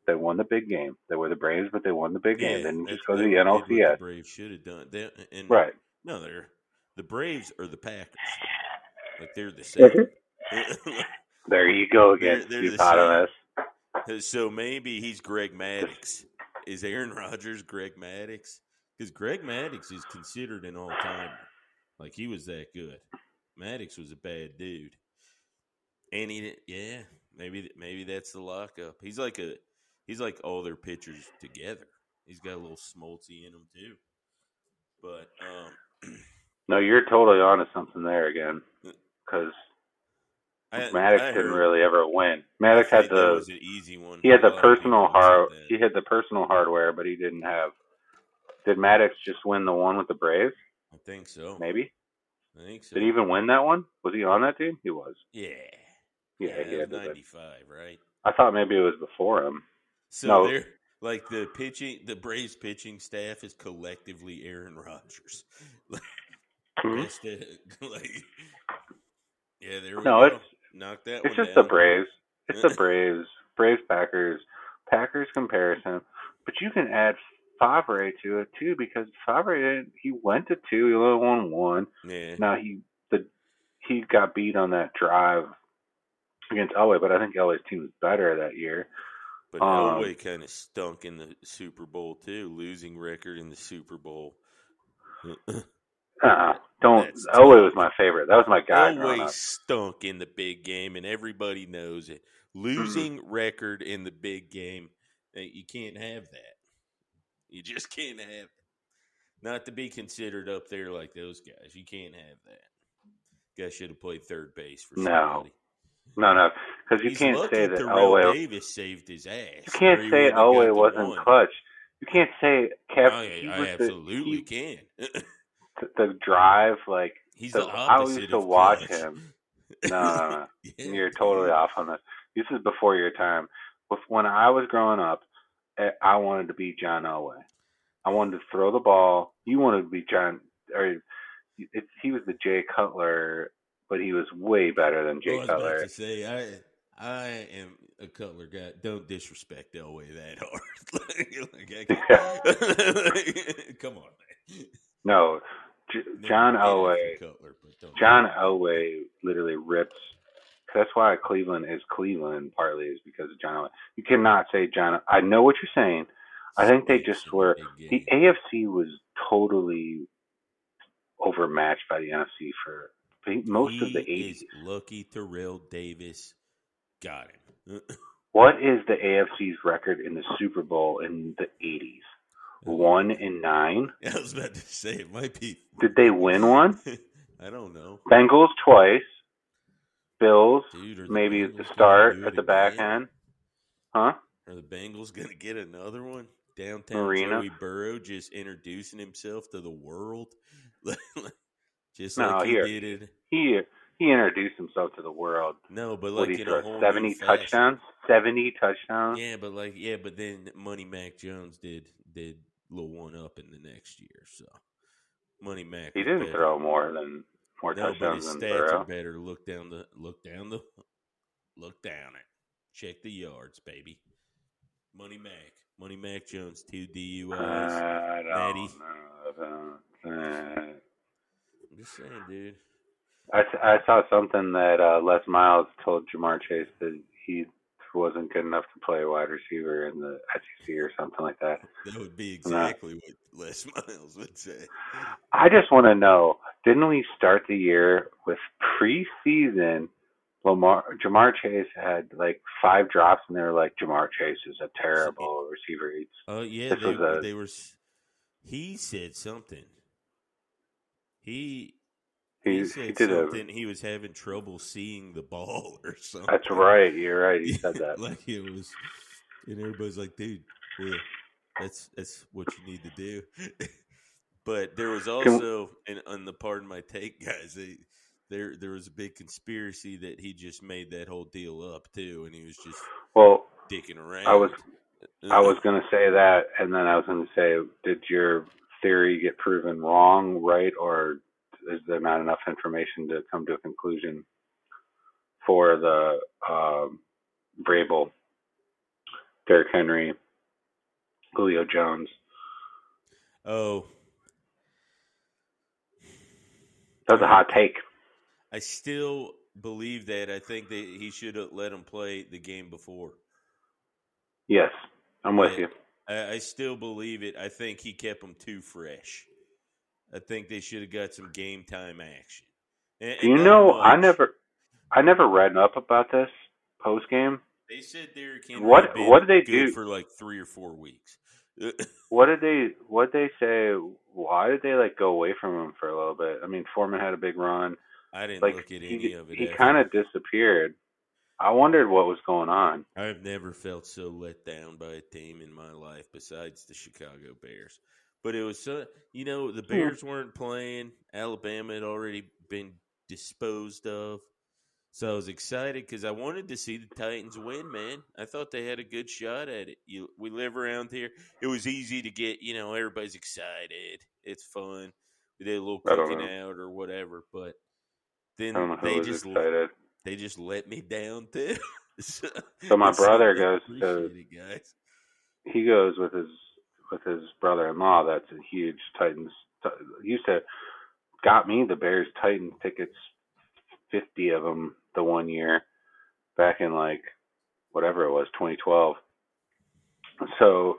[SPEAKER 2] They won the big game. They were the Braves, but they won the big game. They didn't just go to
[SPEAKER 1] they
[SPEAKER 2] the
[SPEAKER 1] did what
[SPEAKER 2] NLCS.
[SPEAKER 1] The Braves should have done. They, and
[SPEAKER 2] Right.
[SPEAKER 1] No, they're the Braves or the Packers. Like they're the same. <laughs>
[SPEAKER 2] There you go
[SPEAKER 1] They're-
[SPEAKER 2] again,
[SPEAKER 1] they're the
[SPEAKER 2] Steve
[SPEAKER 1] so maybe he's Greg Maddux. Is Aaron Rodgers Greg Maddux? Because Greg Maddux is considered an all-time. Like he was that good. Maddux was a bad dude. And he, did- yeah, maybe maybe that's the lockup. He's like a he's like all their pitchers together. He's got a little smoltzy in him too. But um, <clears throat>
[SPEAKER 2] No, you're totally onto something there again. <clears throat> Because Maddux
[SPEAKER 1] I
[SPEAKER 2] didn't really ever win. Maddux had the
[SPEAKER 1] was an easy one.
[SPEAKER 2] he had the personal
[SPEAKER 1] people who said
[SPEAKER 2] hard he had the personal hardware, but he didn't have. Did Maddux just win the one with the Braves?
[SPEAKER 1] I think so.
[SPEAKER 2] Maybe.
[SPEAKER 1] I think so.
[SPEAKER 2] Did he even win that one? Was he on that team? He was.
[SPEAKER 1] Yeah.
[SPEAKER 2] Yeah, he
[SPEAKER 1] that
[SPEAKER 2] had
[SPEAKER 1] was
[SPEAKER 2] to win.
[SPEAKER 1] 95, right?
[SPEAKER 2] I thought maybe it was before him.
[SPEAKER 1] So
[SPEAKER 2] No.
[SPEAKER 1] they're like the pitching, the Braves pitching staff is collectively Aaron Rodgers. <laughs>
[SPEAKER 2] Hmm.
[SPEAKER 1] That's the- <laughs> like, yeah, there we
[SPEAKER 2] No,
[SPEAKER 1] go.
[SPEAKER 2] it's-
[SPEAKER 1] Knock that
[SPEAKER 2] It's just the. Braves. It's the <laughs> Braves. Braves Packers. Packers comparison. But you can add Favre to it too because Favre he went to two, he only won one.
[SPEAKER 1] Yeah.
[SPEAKER 2] Now he the he got beat on that drive against Elway, but I think Elway's team was better that year.
[SPEAKER 1] But
[SPEAKER 2] Um,
[SPEAKER 1] Elway kind of stunk in the Super Bowl too, losing record in the Super Bowl.
[SPEAKER 2] Uh don't
[SPEAKER 1] That's
[SPEAKER 2] Elway was my favorite. That was my guy
[SPEAKER 1] Elway stunk in the big game, and everybody knows it. Losing record in the big game, eh, you can't have that. You just can't have it. Not to be considered up there like those guys. You can't have that. Guy should have played third base for somebody.
[SPEAKER 2] No, no, no, because you can't say that Elway.
[SPEAKER 1] Davis saved his ass.
[SPEAKER 2] You can't say Elway wasn't
[SPEAKER 1] one.
[SPEAKER 2] clutch. You can't say Kev.
[SPEAKER 1] I,
[SPEAKER 2] he
[SPEAKER 1] I
[SPEAKER 2] the,
[SPEAKER 1] absolutely
[SPEAKER 2] he-
[SPEAKER 1] can. <laughs>
[SPEAKER 2] the, the drive like
[SPEAKER 1] He's
[SPEAKER 2] the,
[SPEAKER 1] the
[SPEAKER 2] I used to
[SPEAKER 1] of
[SPEAKER 2] watch
[SPEAKER 1] clutch.
[SPEAKER 2] him. <laughs> No, no, no.
[SPEAKER 1] Yeah.
[SPEAKER 2] You're totally off on this. This is before your time. When I was growing up, eh, I wanted to be John Elway. I wanted to throw the ball. You wanted to be John, or it's, he was the Jay Cutler, but he was way better than Jay
[SPEAKER 1] I was
[SPEAKER 2] Cutler.
[SPEAKER 1] about to say I I am a Cutler guy. Don't disrespect Elway that hard. <laughs> like, I- <laughs> come on, man.
[SPEAKER 2] No, J- John Elway.
[SPEAKER 1] Cutler, but don't-
[SPEAKER 2] John Elway literally rips. That's why Cleveland is Cleveland. Partly is because of John Elway. You cannot say John. I know what you're saying. I think they just were. The. AFC was totally overmatched by the NFC for most of the
[SPEAKER 1] He
[SPEAKER 2] 80s.
[SPEAKER 1] is lucky Terrell Davis got him. <laughs>
[SPEAKER 2] What is the AFC's record in the Super Bowl in the 80s? One and nine. <laughs>
[SPEAKER 1] I was about to say it might be.
[SPEAKER 2] Did they win one? <laughs>
[SPEAKER 1] I don't know,
[SPEAKER 2] Bengals twice. Bills
[SPEAKER 1] dude.
[SPEAKER 2] Maybe at the start, at the back
[SPEAKER 1] again?
[SPEAKER 2] end. Huh?
[SPEAKER 1] Are the Bengals gonna get another one? Downtown
[SPEAKER 2] Marina?
[SPEAKER 1] Joey Burrow just introducing himself to the world, just
[SPEAKER 2] No,
[SPEAKER 1] like he
[SPEAKER 2] here.
[SPEAKER 1] did it.
[SPEAKER 2] He he introduced himself to the world.
[SPEAKER 1] No, but like in a whole
[SPEAKER 2] Seventy touchdowns. Seventy touchdowns.
[SPEAKER 1] Yeah, but like yeah, but then Money Mac Jones did did little one up in the next year, so Money Mac
[SPEAKER 2] He didn't
[SPEAKER 1] better.
[SPEAKER 2] throw more than more
[SPEAKER 1] No, but
[SPEAKER 2] touchdowns
[SPEAKER 1] his
[SPEAKER 2] than
[SPEAKER 1] stats
[SPEAKER 2] Burrow.
[SPEAKER 1] are better. Look down the look down the look down it. Check the yards, baby. Money Mac, Money Mac Jones, two DUIs.
[SPEAKER 2] I
[SPEAKER 1] Maddie.
[SPEAKER 2] don't know about that.
[SPEAKER 1] I'm just saying, dude.
[SPEAKER 2] I, I saw something that uh, Les Miles told Ja'Marr Chase that he wasn't good enough to play wide receiver in the SEC or something like that.
[SPEAKER 1] That would be exactly what Les <laughs> Miles would say.
[SPEAKER 2] I just want to know: Didn't we start the year with preseason? Lamar Ja'Marr Chase had like five drops, and they were like, "Ja'Marr Chase is a terrible receiver." He's
[SPEAKER 1] Oh yeah,
[SPEAKER 2] This
[SPEAKER 1] they,
[SPEAKER 2] was a-
[SPEAKER 1] they were. He said something. He
[SPEAKER 2] he,
[SPEAKER 1] he said
[SPEAKER 2] he did a.
[SPEAKER 1] something. He was having trouble seeing the ball <laughs> or something.
[SPEAKER 2] That's right. You're right. He said that. <laughs>
[SPEAKER 1] like it was, and everybody's like, "Dude, yeah, that's that's what you need to do." <laughs> but there was also, and on the pardon my take, guys, they, there there was a big conspiracy that he just made that whole deal up too, and he was just
[SPEAKER 2] Well,
[SPEAKER 1] dicking around.
[SPEAKER 2] I was I was going to say that, and then I was going to say, did your theory get proven wrong, right, or is there not enough information to come to a conclusion for the um, Vrabel, Derrick Henry, Julio Jones?
[SPEAKER 1] oh,
[SPEAKER 2] That was a hot take.
[SPEAKER 1] I still believe that. I think that he should have let him play the game before.
[SPEAKER 2] Yes, I'm with
[SPEAKER 1] Yeah.
[SPEAKER 2] you.
[SPEAKER 1] I, I still believe it. I think he kept them too fresh. I think they should have got some game time action. And-
[SPEAKER 2] Do you know? I never, I never read up about this post game.
[SPEAKER 1] They said Henry
[SPEAKER 2] What- what did they do?
[SPEAKER 1] for like three or four weeks? <laughs>
[SPEAKER 2] what did they what did they say? Why did they like go away from him for a little bit? I mean, Foreman had a big run.
[SPEAKER 1] I didn't
[SPEAKER 2] Like
[SPEAKER 1] look at
[SPEAKER 2] he
[SPEAKER 1] any of it.
[SPEAKER 2] he kind of disappeared. I wondered what was going on.
[SPEAKER 1] I've never felt so let down by a team in my life besides the Chicago Bears. But it was so you know the hmm. Bears weren't playing. Alabama had already been disposed of. So I was excited because I wanted to see the Titans win, man. I thought they had a good shot at it. You, we live around here. It was easy to get, you know, everybody's excited. It's fun. We did a little cooking out or whatever, but then
[SPEAKER 2] don't know who
[SPEAKER 1] they just
[SPEAKER 2] excited.
[SPEAKER 1] They just let me down too. <laughs> so,
[SPEAKER 2] So my brother
[SPEAKER 1] I
[SPEAKER 2] goes to-
[SPEAKER 1] it.
[SPEAKER 2] He goes with his with his brother-in-law. That's a huge Titans. He used to got me the Bears Titans tickets, fifty of them the one year, back in like whatever it was, 2012. So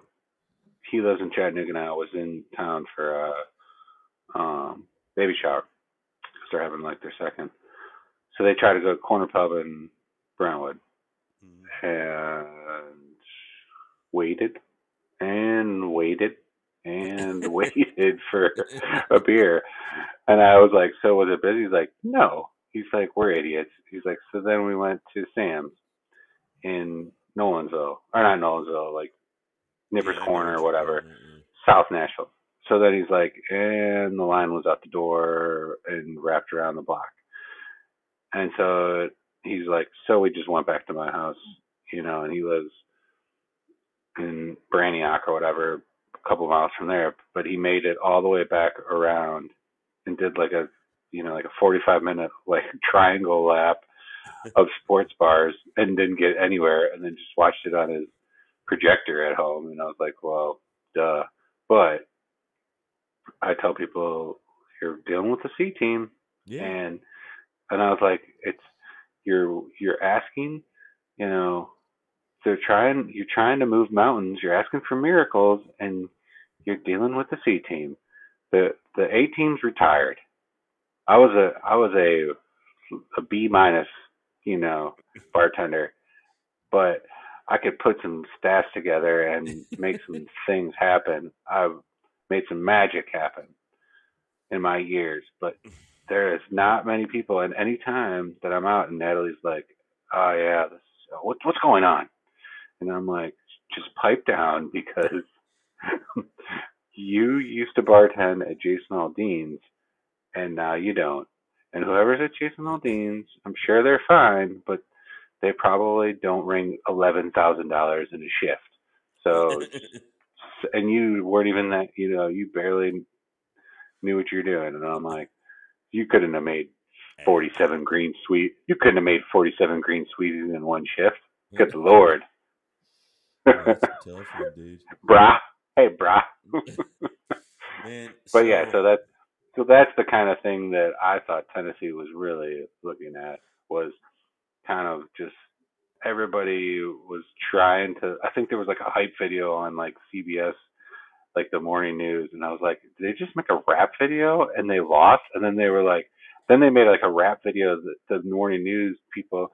[SPEAKER 2] he lives in Chattanooga now. Was in town for a um, baby shower because they're having like their second. So they try to go to Corner Pub in Brentwood
[SPEAKER 1] Mhm.
[SPEAKER 2] and waited and waited and <laughs> waited for a beer. And I was like, So was it busy? He's like, No. He's like, We're idiots. He's like, So then we went to Sam's in Nolensville. Or not Nolensville, like Nippers
[SPEAKER 1] Yeah,
[SPEAKER 2] Corner or whatever.
[SPEAKER 1] about,
[SPEAKER 2] South Nashville. So then he's like, and the line was out the door and wrapped around the block. And so he's like, so we just went back to my house, you know, and he lives in Brantioch or whatever, a couple miles from there. But he made it all the way back around and did like a, you know, like a 45 minute <laughs> like triangle lap <laughs> of sports bars and didn't get anywhere and then just watched it on his projector at home. And I was like, well, duh. But I tell people you're dealing with the C team,
[SPEAKER 1] Yeah.
[SPEAKER 2] and and I was like, it's you're you're asking, you know, they're trying you're trying to move mountains. You're asking for miracles, and you're dealing with the C team. The the A team's retired. I was a I was a a B minus, you know, bartender, but I could put some stats together and make some <laughs> things happen. I've made some magic happen in my years, but there is not many people. And any time that I'm out and Natalie's like, "Oh yeah, this, uh, what, what's going on?" and I'm like, "Just pipe down <laughs> because you used to bartend at Jason Aldean's, and now you don't." And whoever's at Jason Aldean's, I'm sure they're fine, but they probably don't ring eleven thousand dollars in a shift. So, <laughs> and you weren't even that. You know, you barely knew what you're doing. And I'm like, you couldn't have made forty-seven green sweet. You couldn't have made forty-seven green sweeties in one shift. Good lord,
[SPEAKER 1] That's <laughs> a tough one, dude.
[SPEAKER 2] brah. Hey, brah. <laughs>
[SPEAKER 1] Man, <laughs>
[SPEAKER 2] But yeah, so that so that's the kind of thing that I thought Tennessee was really looking at was kind of just everybody was trying to I think there was like a hype video on like CBS like the morning news and I was like, did they just make a rap video and they lost? And then they were like then they made like a rap video that the morning news people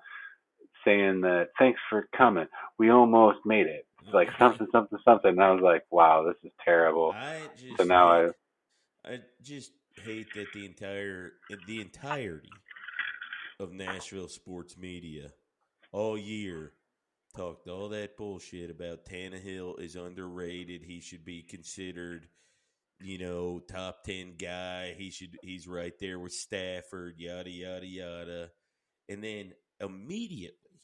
[SPEAKER 2] saying that thanks for coming. We almost made it. It's like <laughs> something something something and I was like, wow, this is terrible.
[SPEAKER 1] I just
[SPEAKER 2] So now I
[SPEAKER 1] I just hate that the entire the entirety of Nashville sports media all year talked all that bullshit about Tannehill is underrated. He should be considered, you know, top ten guy. He should he's right there with Stafford, yada yada yada. And then immediately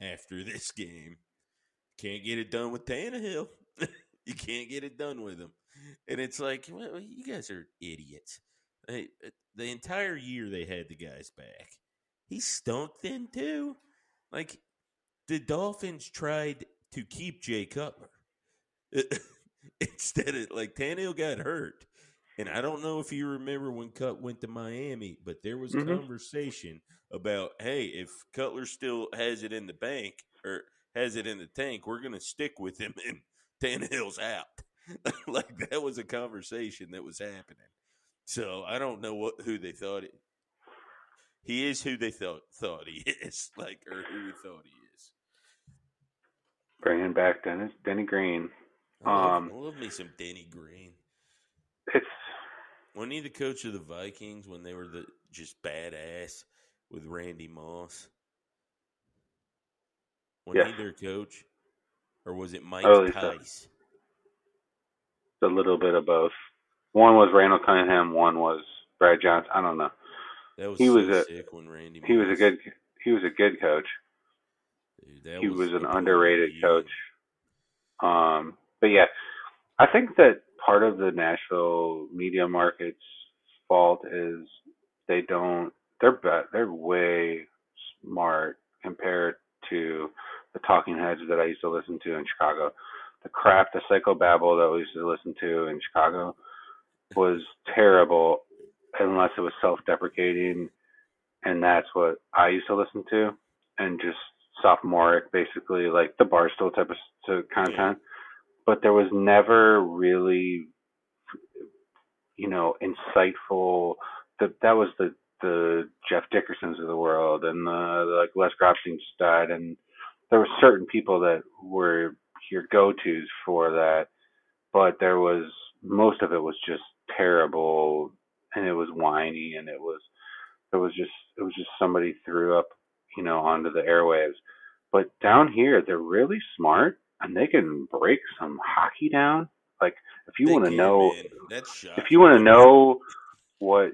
[SPEAKER 1] after <laughs> this game, can't get it done with Tannehill. <laughs> you can't get it done with him. And it's like, well, you guys are idiots. They, the entire year they had the guys back. He stunk then too. Like the Dolphins tried to keep Jay Cutler <laughs> instead of like Tannehill got hurt. And I don't know if you remember when Cut went to Miami, but there was a
[SPEAKER 2] Mhm.
[SPEAKER 1] conversation about, hey, if Cutler still has it in the bank or has it in the tank, we're going to stick with him and Tannehill's out. <laughs> like that was a conversation that was happening. So I don't know what who they thought it. He is who they thought thought he <laughs> is, like or who we thought he is.
[SPEAKER 2] Bringing back Dennis Denny Green.
[SPEAKER 1] I love,
[SPEAKER 2] Um,
[SPEAKER 1] I love me some Denny Green.
[SPEAKER 2] It's
[SPEAKER 1] Wasn't he the coach of the Vikings when they were the just badass with Randy Moss? Wasn't
[SPEAKER 2] Yes.
[SPEAKER 1] he their coach? Or was it Mike
[SPEAKER 2] Oh,
[SPEAKER 1] Tice?
[SPEAKER 2] a little bit of both. One was Randall Cunningham. One was Brad Johnson. I don't know.
[SPEAKER 1] That was
[SPEAKER 2] he
[SPEAKER 1] so
[SPEAKER 2] was a-
[SPEAKER 1] when
[SPEAKER 2] He was a good. He was a good coach.
[SPEAKER 1] Dude,
[SPEAKER 2] he was an underrated coach. Um, but yeah, I think that part of the Nashville media market's fault is they don't. They're be, they're way smart compared to the talking heads that I used to listen to in Chicago. The crap, the psychobabble that we used to listen to in Chicago was terrible unless it was self-deprecating, and that's what I used to listen to, and just sophomoric, basically like the barstool type of content. But there was never really, you know, insightful. That that was the the Jeff Dickersons of the world, and the, the like Les Grobsteinstein, and there were certain people that were your go-tos for that, but there was most of it was just terrible, and it was whiny, and it was it was just it was just somebody threw up, you know, onto the airwaves. But down here, they're really smart, and they can break some hockey down. Like if you want to know,
[SPEAKER 1] man. That's shocking.
[SPEAKER 2] if you want to know what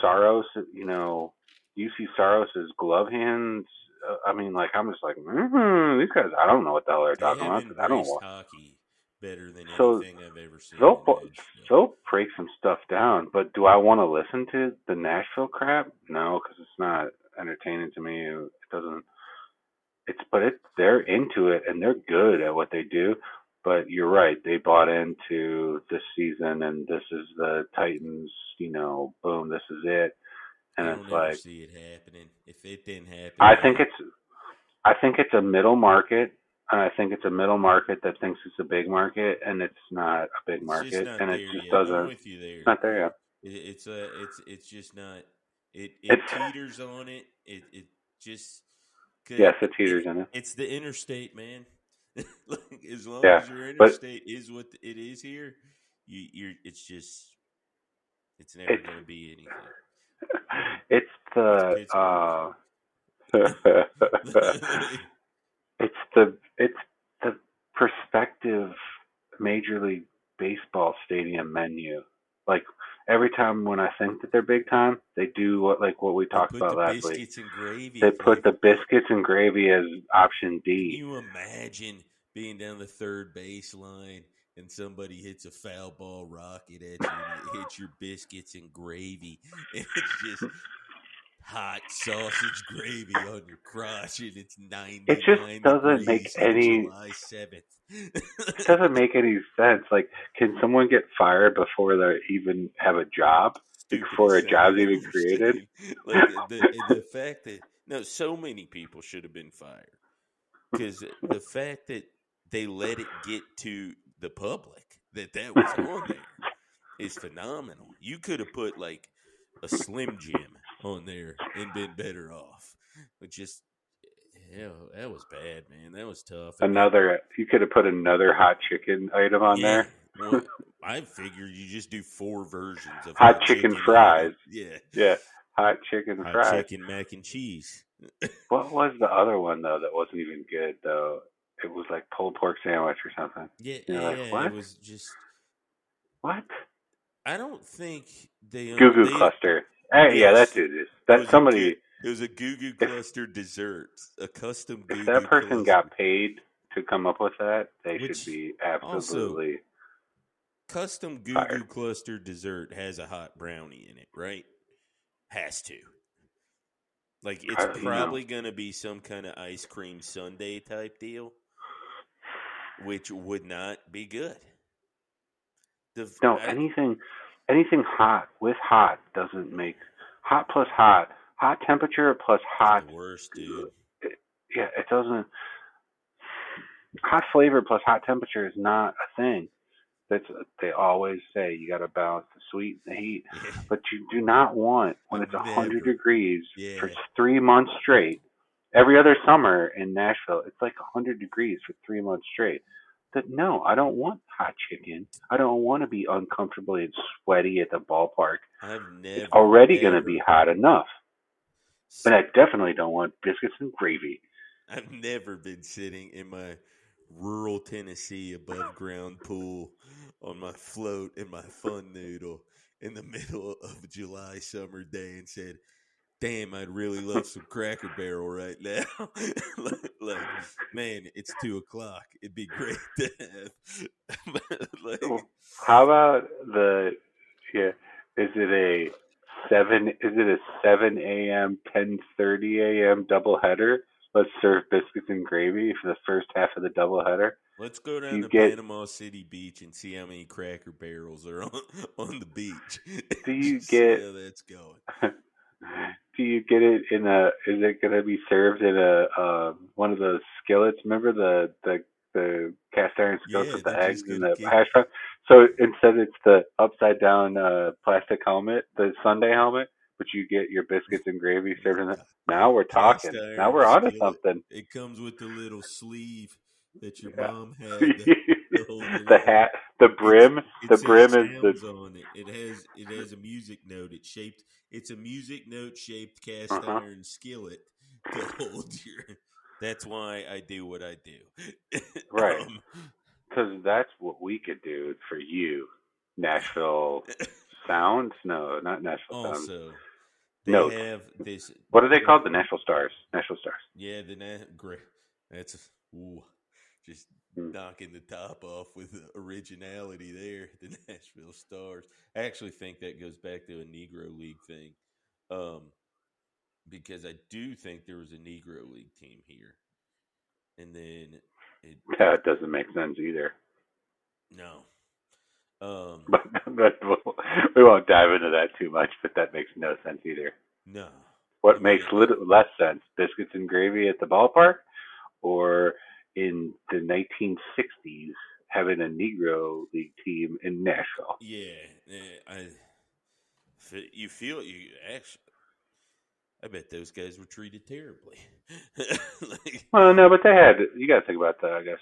[SPEAKER 2] Saros, you know, Juuse Saros's glove hands. Uh, I mean, like I'm just like, mm these guys. I don't know what the hell they're
[SPEAKER 1] They
[SPEAKER 2] talking about. I don't.
[SPEAKER 1] embraced
[SPEAKER 2] wa-
[SPEAKER 1] hockey better than
[SPEAKER 2] So,
[SPEAKER 1] anything I've ever seen.
[SPEAKER 2] They'll they'll break some stuff down, but do I want to listen to the Nashville crap? No, because it's not entertaining to me. It doesn't. It's but it they're into it and they're good at what they do. But you're right, they bought into this season and this is the Titans. You know, boom, this is it. And
[SPEAKER 1] I
[SPEAKER 2] it's like
[SPEAKER 1] see it happening. If it didn't happen,
[SPEAKER 2] I think it's I think it's a middle market and I think it's a middle market that thinks it's a big market and it's not a big market and it just
[SPEAKER 1] yet. I'm
[SPEAKER 2] doesn't
[SPEAKER 1] with you there.
[SPEAKER 2] it's not there yet.
[SPEAKER 1] It, it's a, it's, it's just not. It, it
[SPEAKER 2] It's-
[SPEAKER 1] teeters on it. It, it just.
[SPEAKER 2] Yes, it teeters on it.
[SPEAKER 1] It's the interstate, man. <laughs> like, as long
[SPEAKER 2] Yeah,
[SPEAKER 1] as your
[SPEAKER 2] but-
[SPEAKER 1] interstate is what it is here, you, you're. It's just. It's never going to be anything. <laughs>
[SPEAKER 2] It's the
[SPEAKER 1] It's
[SPEAKER 2] uh <laughs> it's the it's the prospective major league baseball stadium menu. Like every time when I think that they're big time, they do what like what we talked about last week.
[SPEAKER 1] gravy.
[SPEAKER 2] They put
[SPEAKER 1] like,
[SPEAKER 2] the biscuits and gravy as option D.
[SPEAKER 1] Can you imagine being down the third baseline and somebody hits a foul ball rocket at you and it hits your biscuits and gravy <laughs> and it's just hot sausage gravy on your crotch and it's 99
[SPEAKER 2] It just doesn't make any-
[SPEAKER 1] July 7th.
[SPEAKER 2] It doesn't make any sense. Like, can someone get fired before they even have a job?
[SPEAKER 1] Stupid
[SPEAKER 2] before a job's even created? <laughs>
[SPEAKER 1] Like the, the, the <laughs> fact that no, so many people should have been fired because the fact that they let it get to the public that that was on there is phenomenal. You could have put like a Slim Jim on there and been better off. But just yeah, that was bad, man. That was tough.
[SPEAKER 2] Another, you could have put another hot chicken item on there.
[SPEAKER 1] well, I figured you just do four versions of
[SPEAKER 2] Hot chicken fries.
[SPEAKER 1] Yeah,
[SPEAKER 2] Yeah, hot chicken
[SPEAKER 1] hot
[SPEAKER 2] fries.
[SPEAKER 1] chicken mac and cheese.
[SPEAKER 2] What was the other one though that wasn't even good though? It was like pulled pork sandwich or something.
[SPEAKER 1] Yeah,
[SPEAKER 2] You're like,
[SPEAKER 1] yeah,
[SPEAKER 2] what?
[SPEAKER 1] it was just.
[SPEAKER 2] What?
[SPEAKER 1] I don't think they.
[SPEAKER 2] Goo Goo Cluster. Hey, yeah, that dude is. That
[SPEAKER 1] a
[SPEAKER 2] somebody.
[SPEAKER 1] goo- It was a Goo Goo Cluster dessert, a custom. Goo
[SPEAKER 2] If that
[SPEAKER 1] Goo
[SPEAKER 2] person
[SPEAKER 1] cluster.
[SPEAKER 2] got paid to come up with that, they
[SPEAKER 1] Which
[SPEAKER 2] should be
[SPEAKER 1] also-
[SPEAKER 2] absolutely.
[SPEAKER 1] custom Goo Goo. Cluster dessert has a hot brownie in it, right? Has to. Like it's probably going to be some kind of ice cream sundae type deal, which would not be good. The,
[SPEAKER 2] No,
[SPEAKER 1] I-
[SPEAKER 2] anything, anything hot with hot doesn't make hot plus hot, hot temperature plus hot.
[SPEAKER 1] the worst, dude.
[SPEAKER 2] Yeah, it doesn't. Hot flavor plus hot temperature is not a thing. That's they always say you got to balance the sweet and the heat,
[SPEAKER 1] Yeah.
[SPEAKER 2] but you do not want when it's hundred degrees for three months straight. Every other summer in Nashville, it's like a hundred degrees for three months straight. That no, I don't want hot chicken. I don't want to be uncomfortable and sweaty at the ballpark.
[SPEAKER 1] I've never
[SPEAKER 2] It's already going to be hot enough. But I definitely don't want biscuits and gravy.
[SPEAKER 1] I've never been sitting in my rural Tennessee above ground pool on my float in my fun noodle in the <laughs> middle of a July summer day and said, Damn, I'd really love some Cracker Barrel right now. <laughs> like, like, man, it's two o'clock. It'd be great <laughs> to have. <laughs> like,
[SPEAKER 2] How about the yeah? Is it a seven? Is it a seven a.m. ten thirty a.m. double header? Let's serve biscuits and gravy for the first half of the double header.
[SPEAKER 1] let's go down
[SPEAKER 2] you
[SPEAKER 1] to
[SPEAKER 2] get-
[SPEAKER 1] Panama City Beach and see how many Cracker Barrels are on, <laughs> on the beach.
[SPEAKER 2] Do you
[SPEAKER 1] See
[SPEAKER 2] get-
[SPEAKER 1] how that's going?
[SPEAKER 2] Do you get it in a? Is it going to be served in a um, one of those skillets? Remember the the the cast iron skillets
[SPEAKER 1] Yeah,
[SPEAKER 2] with the eggs and the hash brown. So instead, it's the upside down uh, plastic helmet, the Sunday helmet, but you get your biscuits and gravy <laughs> served in it. Now we're talking. Now we're onto
[SPEAKER 1] skillet.
[SPEAKER 2] something.
[SPEAKER 1] It comes with the little sleeve that your
[SPEAKER 2] Yeah.
[SPEAKER 1] mom had. <laughs> to <laughs>
[SPEAKER 2] the hat, the brim, the brim is the
[SPEAKER 1] on it. It has it has a music note. It's shaped. It's a music note shaped cast
[SPEAKER 2] Uh-huh.
[SPEAKER 1] iron skillet to <laughs> hold your. That's why I do what I do. <laughs>
[SPEAKER 2] Right.
[SPEAKER 1] Um,
[SPEAKER 2] because that's what we could do for you, Nashville Sounds. No, not Nashville Sounds.
[SPEAKER 1] they
[SPEAKER 2] Note.
[SPEAKER 1] have this.
[SPEAKER 2] What are they called? The Nashville Stars. Nashville Stars.
[SPEAKER 1] Yeah, the na- great. That's ooh, just. Knocking the top off with originality there. <laughs> The Nashville Stars. I actually think that goes back to a Negro League thing, um, because I do think there was a Negro League team here, and then it
[SPEAKER 2] That doesn't make sense either.
[SPEAKER 1] no. Um,
[SPEAKER 2] But, <laughs> but we'll, we won't dive into that too much. But that makes no sense either.
[SPEAKER 1] no.
[SPEAKER 2] What
[SPEAKER 1] Yeah.
[SPEAKER 2] makes little less sense? Biscuits and gravy at the ballpark, or in the 1960s having a Negro League team in Nashville?
[SPEAKER 1] Yeah, I. You feel you actually. I bet those guys were treated terribly. <laughs> like,
[SPEAKER 2] Well, no, but they had. You got to think about that. I guess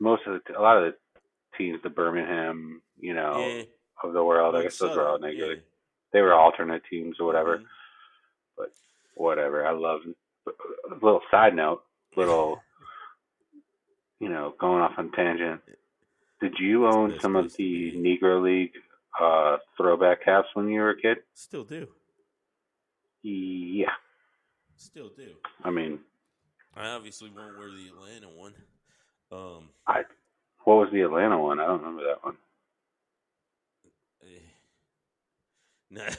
[SPEAKER 2] most of the, a lot of the teams, the Birmingham, you know,
[SPEAKER 1] yeah,
[SPEAKER 2] of the world. I guess those were all Negro
[SPEAKER 1] yeah.
[SPEAKER 2] They were alternate teams or whatever.
[SPEAKER 1] Mhm.
[SPEAKER 2] Whatever. I love. A little side note. Little. You know, going off on tangent. Did you
[SPEAKER 1] That's
[SPEAKER 2] own some of the. Negro League uh, throwback caps when you were a kid?
[SPEAKER 1] Still do.
[SPEAKER 2] Yeah.
[SPEAKER 1] Still do.
[SPEAKER 2] I mean,
[SPEAKER 1] I obviously won't wear the Atlanta one. Um,
[SPEAKER 2] I. What was the Atlanta one? I don't remember that one.
[SPEAKER 1] eh, <laughs> nah,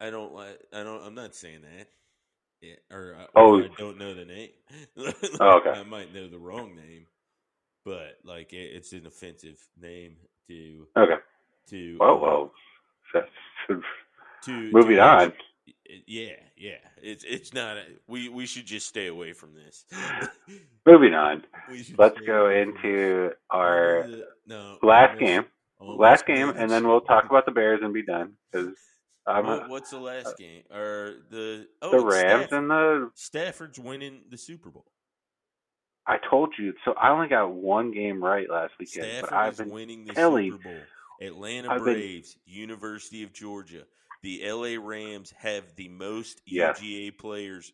[SPEAKER 1] I don't like. I don't. I'm not saying that. Yeah, or, I- or
[SPEAKER 2] Oh.
[SPEAKER 1] I don't know the name. <laughs>
[SPEAKER 2] Oh, okay.
[SPEAKER 1] I might know the wrong name, but like it, it's an offensive name to
[SPEAKER 2] Okay.
[SPEAKER 1] to
[SPEAKER 2] Whoa,
[SPEAKER 1] uh,
[SPEAKER 2] whoa. That's- <laughs>
[SPEAKER 1] to
[SPEAKER 2] Moving
[SPEAKER 1] to
[SPEAKER 2] on.
[SPEAKER 1] Yeah, yeah. It's it's not. A, we we should just stay away from this. <laughs>
[SPEAKER 2] Moving on. Let's go into our
[SPEAKER 1] no
[SPEAKER 2] last
[SPEAKER 1] almost-
[SPEAKER 2] game.
[SPEAKER 1] almost
[SPEAKER 2] Last game, and then we'll talk about the Bears and be done. Because I'm
[SPEAKER 1] What, what's the last uh, game? Or the oh,
[SPEAKER 2] the Rams
[SPEAKER 1] Stafford.
[SPEAKER 2] and the.
[SPEAKER 1] Stafford's winning the Super Bowl.
[SPEAKER 2] I told you. So I only got one game right last weekend,
[SPEAKER 1] Stafford
[SPEAKER 2] but I've been
[SPEAKER 1] winning the
[SPEAKER 2] telling-
[SPEAKER 1] Super Bowl. Atlanta
[SPEAKER 2] I've been-
[SPEAKER 1] Braves, University of Georgia. The LA Rams have the most
[SPEAKER 2] Yes.
[SPEAKER 1] UGA players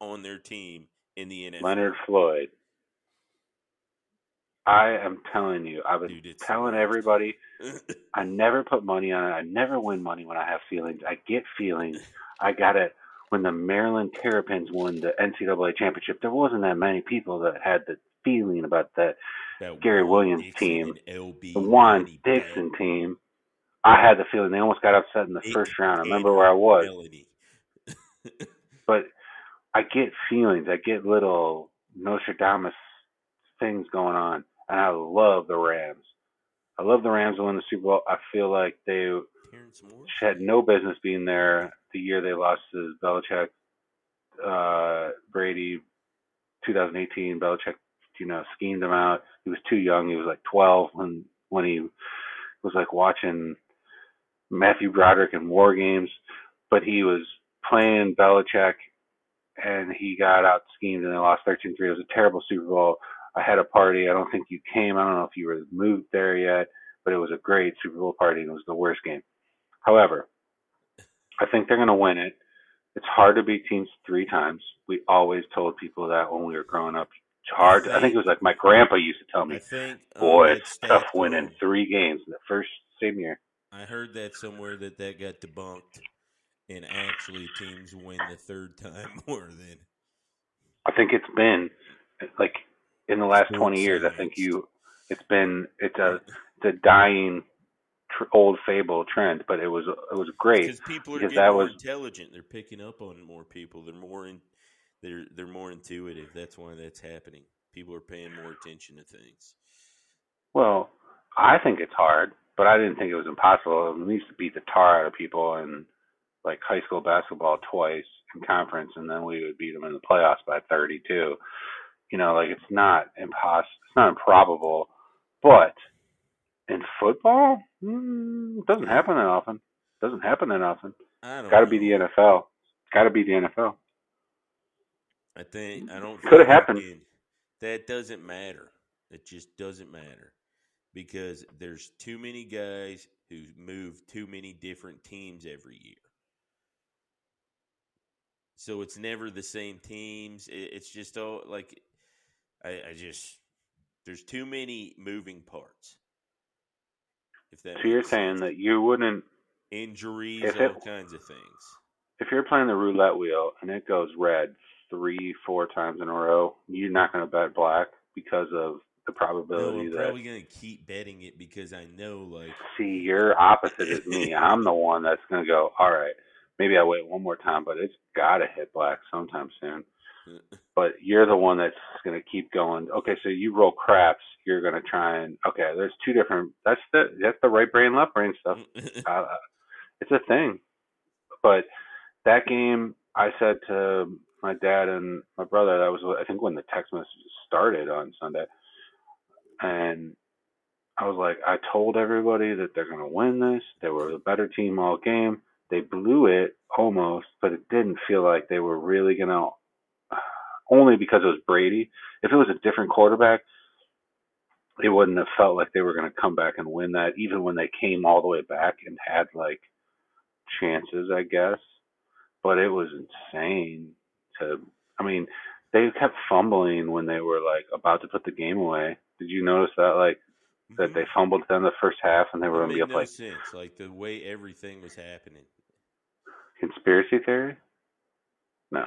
[SPEAKER 1] on their team in the NFL.
[SPEAKER 2] Leonard Floyd. I am telling you, I was
[SPEAKER 1] Dude,
[SPEAKER 2] telling everybody, <laughs> I never put money on it. I never win money when I have feelings. I get feelings. I got it. When the Maryland Terrapins won the NCAA championship, there wasn't that many people that had the feeling about that.
[SPEAKER 1] That
[SPEAKER 2] Gary Williams
[SPEAKER 1] Dixon
[SPEAKER 2] team,
[SPEAKER 1] LB
[SPEAKER 2] The Juan Dixon
[SPEAKER 1] Bell.
[SPEAKER 2] team, I had the feeling they almost got upset in the
[SPEAKER 1] Nick
[SPEAKER 2] first round. I remember where I was. <laughs> But I get feelings. I get little Nostradamus things going on, and I love the Rams. I love the Rams to win the Super Bowl. I feel like they had no business being there the year they lost to Belichick, uh, Brady, 2018. Belichick, you know, schemed him out. He was too young. He was like 12 when when he was like watching Matthew Broderick in War Games, but he was playing Belichick, and he got out schemed and they lost 13-3. It was a terrible Super Bowl. I had a party. I don't think you came. I don't know if you were moved there yet, but it was a great Super Bowl party and it was the worst game. However, I think they're going to win it. It's hard to beat teams three times. We always told people that when we were growing up. It's hard. I think it was like my grandpa used to tell me,
[SPEAKER 1] I think um,
[SPEAKER 2] "Boy,
[SPEAKER 1] that
[SPEAKER 2] it's tough winning
[SPEAKER 1] though,
[SPEAKER 2] three games in the first same year."
[SPEAKER 1] I heard that somewhere that that got debunked, and actually teams win the third time <laughs> more than
[SPEAKER 2] I think it's been like in the last 20 years. I think you, it's been it's a it's a dying tr- old fable trend, but it was it was great.
[SPEAKER 1] because people are
[SPEAKER 2] because
[SPEAKER 1] getting
[SPEAKER 2] that
[SPEAKER 1] more
[SPEAKER 2] was-
[SPEAKER 1] intelligent. They're picking up on more people. They're more in. They're they're more intuitive. That's why that's happening. People are paying more attention to things.
[SPEAKER 2] Well, I think it's hard, but I didn't think it was impossible. We used to beat the tar out of people in like high school basketball twice in conference, and then we would beat them in the playoffs by 32. You know, like it's not impossible. It's not improbable, but in football, mm, it doesn't happen that often. doesn't happen that often. Got to be the NFL. Got to be the NFL.
[SPEAKER 1] I think I don't.
[SPEAKER 2] Coulda happened.
[SPEAKER 1] again, That doesn't matter. It just doesn't matter because there's too many guys who move too many different teams every year. So it's never the same teams. It's just all like I, I just there's too many moving parts. If that
[SPEAKER 2] So you're
[SPEAKER 1] makes
[SPEAKER 2] saying
[SPEAKER 1] sense.
[SPEAKER 2] that you wouldn't,
[SPEAKER 1] injuries,
[SPEAKER 2] if
[SPEAKER 1] all kinds of things.
[SPEAKER 2] if you're playing the roulette wheel and it goes red three, four times in a row, you're not going to bet black because of the
[SPEAKER 1] No,
[SPEAKER 2] probability
[SPEAKER 1] I'm
[SPEAKER 2] that.
[SPEAKER 1] probably gonna keep betting it because I know like
[SPEAKER 2] See, you're opposite of me. <laughs> I'm the one that's going to go, all right, maybe I wait one more time, but it's got to hit black sometime soon. But you're the one that's going to keep going. Okay, so you roll craps. You're going to try and okay. There's two different. That's the that's the right brain, left brain stuff. <laughs> Uh, it's a thing. But that game, I said to my dad and my brother, that was I think when the text messages started on Sunday, and I was like, I told everybody that they're gonna win this. They were the better team all game. They blew it almost, but it didn't feel like they were really gonna. Only because it was Brady. If it was a different quarterback, it wouldn't have felt like they were going to come back and win that, even when they came all the way back and had like chances, I guess. But it was insane to. I mean, they kept fumbling when they were like about to put the game away. Did you notice that? Like that
[SPEAKER 1] Mhm.
[SPEAKER 2] they fumbled at the end of the first half and they were going to be up
[SPEAKER 1] no
[SPEAKER 2] like
[SPEAKER 1] sense. Like the way everything was happening.
[SPEAKER 2] conspiracy theory. No,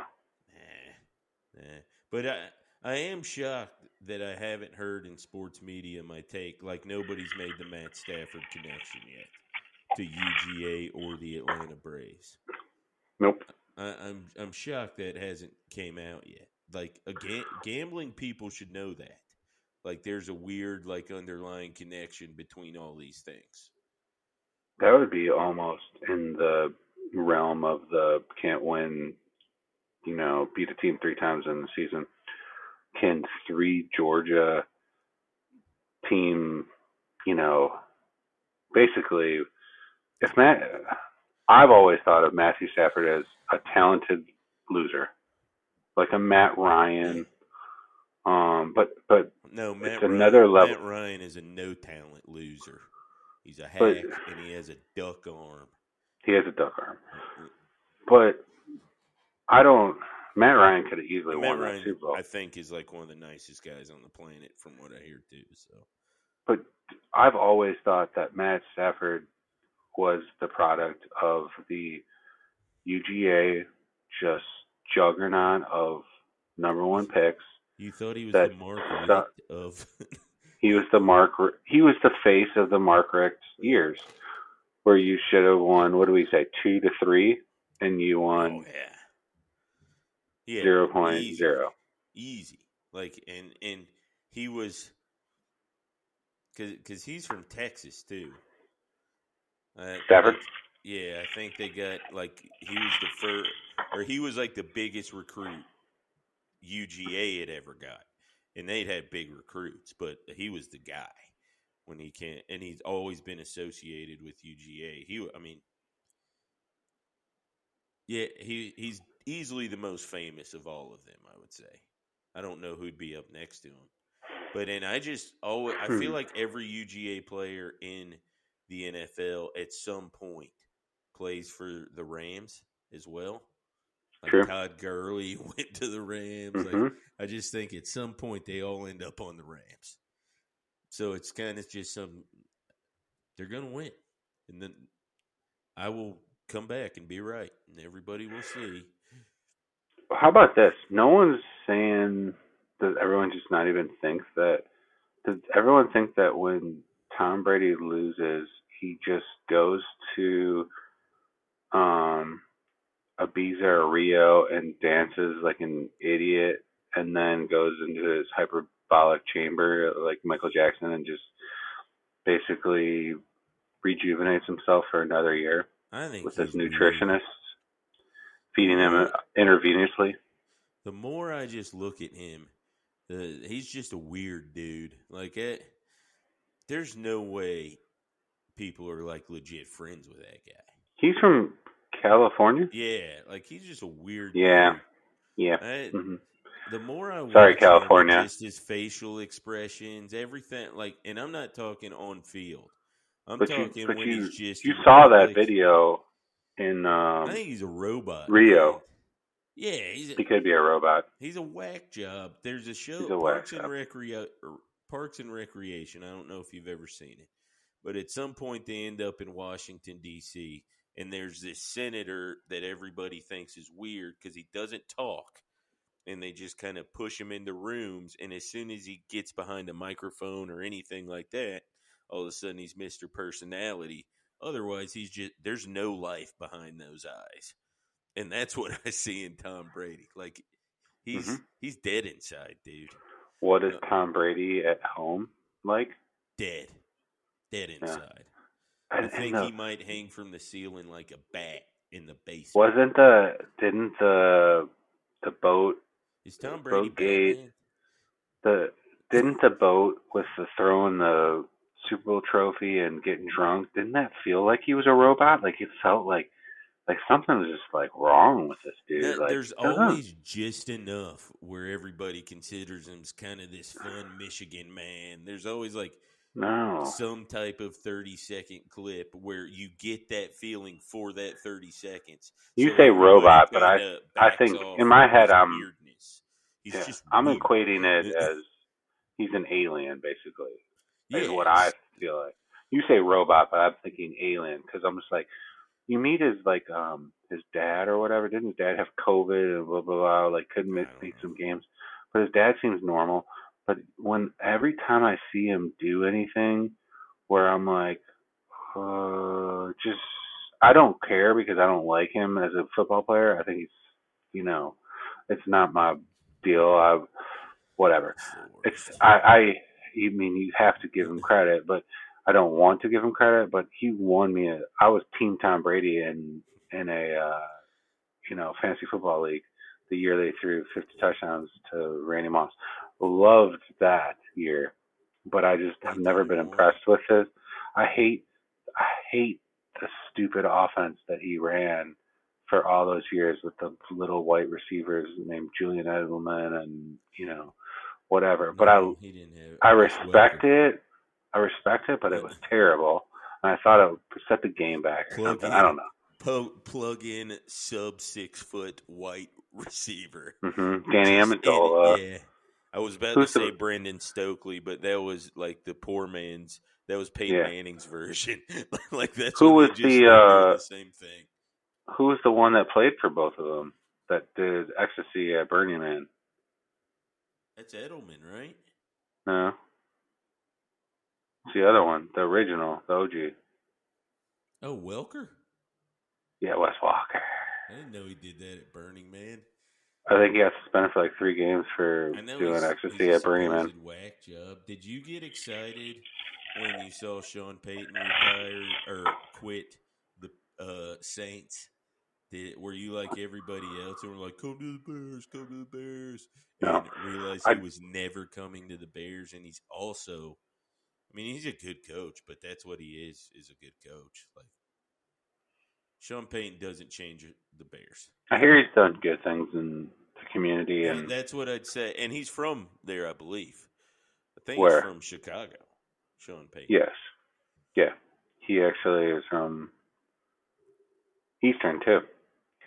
[SPEAKER 1] Nah. But I, I am shocked that I haven't heard in sports media my take. Like nobody's made the Matt Stafford connection yet to UGA or the Atlanta Braves.
[SPEAKER 2] nope.
[SPEAKER 1] I, I'm I'm shocked that hasn't came out yet. Like again, gambling people should know that. Like there's a weird like underlying connection between all these things.
[SPEAKER 2] That would be almost in the realm of the can't win, you know, beat a team three times in the season. Can three Georgia team, you know, basically, if Matt, I've always thought of Matthew Stafford as a talented loser, like a Matt Ryan. Um, but but
[SPEAKER 1] No, Matt
[SPEAKER 2] It's
[SPEAKER 1] Ryan,
[SPEAKER 2] another level.
[SPEAKER 1] Matt Ryan is a no talent loser. He's a hack
[SPEAKER 2] But-
[SPEAKER 1] and he has a duck arm.
[SPEAKER 2] he has a duck arm. But I don't. Matt Ryan could have easily
[SPEAKER 1] Matt
[SPEAKER 2] won that
[SPEAKER 1] Ryan,
[SPEAKER 2] Super Bowl.
[SPEAKER 1] I think, is like one of the nicest guys on the planet, from what I hear too. So
[SPEAKER 2] but I've always thought that Matt Stafford was the product of the UGA just juggernaut of number one picks.
[SPEAKER 1] you thought he was
[SPEAKER 2] That
[SPEAKER 1] the Mark Richt of <laughs>
[SPEAKER 2] He was the Mark. He was the face of the Mark Richt years, where you should have won. What do we say, two to three, and you
[SPEAKER 1] oh
[SPEAKER 2] won
[SPEAKER 1] yeah, yeah,
[SPEAKER 2] zero point
[SPEAKER 1] easy,
[SPEAKER 2] zero.
[SPEAKER 1] easy. Like and and he was because he's from Texas too. Uh,
[SPEAKER 2] Stafford?
[SPEAKER 1] like, yeah, I think they got like he was the first, or he was like the biggest recruit UGA had ever got, and they'd had big recruits, but he was the guy when he can't, and he's always been associated with UGA. He, I mean, yeah, he he's easily the most famous of all of them. I would say. I don't know who'd be up next to him. But and I just always I feel like every UGA player in the NFL at some point plays for the Rams as well. Like
[SPEAKER 2] True.
[SPEAKER 1] Todd Gurley <laughs> went to the Rams.
[SPEAKER 2] Mhm.
[SPEAKER 1] Like I just think at some point they all end up on the Rams. So it's kind of just some they're gonna win. And then I will come back and be right. And everybody will see.
[SPEAKER 2] How about this? No one's saying does everyone just not even think that does everyone think that when Tom Brady loses, he just goes to um Ibiza or Rio and dances like an idiot and then goes into his hyperbolic chamber like Michael Jackson and just basically rejuvenates himself for another year
[SPEAKER 1] I think
[SPEAKER 2] with his nutritionist feeding him intravenously.
[SPEAKER 1] the more I just look at him, the he's just a weird dude. Like it, there's no way people are like legit friends with that guy.
[SPEAKER 2] He's from California.
[SPEAKER 1] Yeah, like he's just a weird.
[SPEAKER 2] Yeah.
[SPEAKER 1] dude.
[SPEAKER 2] Yeah.
[SPEAKER 1] I,
[SPEAKER 2] hmm
[SPEAKER 1] the more I
[SPEAKER 2] Sorry,
[SPEAKER 1] watch him,
[SPEAKER 2] California.
[SPEAKER 1] just his facial expressions, everything. Like, and I'm not talking on field. I'm
[SPEAKER 2] But you,
[SPEAKER 1] talking
[SPEAKER 2] but
[SPEAKER 1] when
[SPEAKER 2] you,
[SPEAKER 1] he's just.
[SPEAKER 2] you saw that video in
[SPEAKER 1] I
[SPEAKER 2] um.
[SPEAKER 1] think he's a robot.
[SPEAKER 2] Rio.
[SPEAKER 1] Yeah, he's a,
[SPEAKER 2] He could be a robot.
[SPEAKER 1] He's a whack job. There's a show,
[SPEAKER 2] a
[SPEAKER 1] Parks and
[SPEAKER 2] job.
[SPEAKER 1] Recrea- or Parks and Recreation. I don't know if you've ever seen it, but at some point they end up in Washington D.C. and there's this senator that everybody thinks is weird because he doesn't talk, and they just kind of push him into rooms. And as soon as he gets behind a microphone or anything like that, all of a sudden he's Mister Personality. Otherwise, he's just there's no life behind those eyes, and that's <laughs> what I see in Tom Brady. Like he's
[SPEAKER 2] Mhm.
[SPEAKER 1] he's dead inside, dude.
[SPEAKER 2] What is
[SPEAKER 1] No.
[SPEAKER 2] Tom Brady at home like?
[SPEAKER 1] Dead, dead inside. <laughs>
[SPEAKER 2] I,
[SPEAKER 1] I think
[SPEAKER 2] the-
[SPEAKER 1] he might hang from the ceiling like a bat in the basement.
[SPEAKER 2] wasn't the didn't the the boat
[SPEAKER 1] Is Tom Brady
[SPEAKER 2] Gate. The didn't the boat with the throwing the Super Bowl trophy and getting drunk? Didn't that feel like he was a robot? Like it felt like like something was just like wrong with this dude.
[SPEAKER 1] That-
[SPEAKER 2] like
[SPEAKER 1] there's always just enough where everybody considers him kind of this fun Michigan man. There's always like
[SPEAKER 2] no.
[SPEAKER 1] some type of 30 second clip where you get that feeling for that 30 seconds.
[SPEAKER 2] You
[SPEAKER 1] So
[SPEAKER 2] say robot, but I- I think in my head, I'm- Yeah,
[SPEAKER 1] just
[SPEAKER 2] I'm equating it <laughs> as he's an alien, basically. Is what I feel like. You say robot, but I'm thinking alien because I'm just like, you meet his like um his dad or whatever. Didn't his dad have COVID and blah blah blah? Like couldn't
[SPEAKER 1] I
[SPEAKER 2] make, make some games, but his dad seems normal. But when every time I see him do anything, where I'm like, uh, just I don't care because I don't like him as a football player. I think he's, you know, it's not my deal. I whatever it's I, I, I mean you have to give him credit, but I don't want to give him credit. But he won me. A, I was Team Tom Brady in in a uh, you know fantasy football league the year they threw 50 touchdowns to Randy Moss. Loved that year, but I just have never been impressed with it. I hate I hate the stupid offense that he ran for all those years with the little white receivers named Julian Edelman and you know whatever. But I
[SPEAKER 1] he didn't have.
[SPEAKER 2] I respect
[SPEAKER 1] Welker.
[SPEAKER 2] it. I respect it, but it was terrible. And I thought it would set the game back or
[SPEAKER 1] Plug
[SPEAKER 2] something.
[SPEAKER 1] in.
[SPEAKER 2] I don't know.
[SPEAKER 1] Po- plug in sub six foot white <laughs> receiver.
[SPEAKER 2] hmm Danny Amendola.
[SPEAKER 1] yeah. I was about
[SPEAKER 2] Who's
[SPEAKER 1] to
[SPEAKER 2] the-
[SPEAKER 1] say Brandon Stokley, but that was like the poor man's. That was Peyton
[SPEAKER 2] Yeah.
[SPEAKER 1] Manning's version. <laughs> like that's
[SPEAKER 2] Who was the, uh,
[SPEAKER 1] the same thing.
[SPEAKER 2] Who was the one that played for both of them? That did ecstasy at Burning Man?
[SPEAKER 1] That's Edelman, right?
[SPEAKER 2] No. It's the other one, the original, the OG.
[SPEAKER 1] Oh, Welker.
[SPEAKER 2] Yeah, Wes Welker.
[SPEAKER 1] I didn't know he did that at Burning Man.
[SPEAKER 2] I think he got suspended for like three games for doing ecstasy at Burning Man.
[SPEAKER 1] whack job. Did you get excited when you saw Sean Payton retire or quit the uh, Saints? Did were you like everybody else and were like, "Come to the Bears, come to the Bears,"
[SPEAKER 2] No.
[SPEAKER 1] and realized
[SPEAKER 2] I-
[SPEAKER 1] he was never coming to the Bears, and he's also, I mean, he's a good coach, but that's what he is is a good coach. Like Sean Payton doesn't change the Bears.
[SPEAKER 2] I hear he's done good things in the community
[SPEAKER 1] Yeah,
[SPEAKER 2] and
[SPEAKER 1] that's what I'd say. And he's from there, I believe. I think
[SPEAKER 2] Where?
[SPEAKER 1] he's from Chicago. Sean Payton.
[SPEAKER 2] Yes. Yeah. He actually is from Eastern too.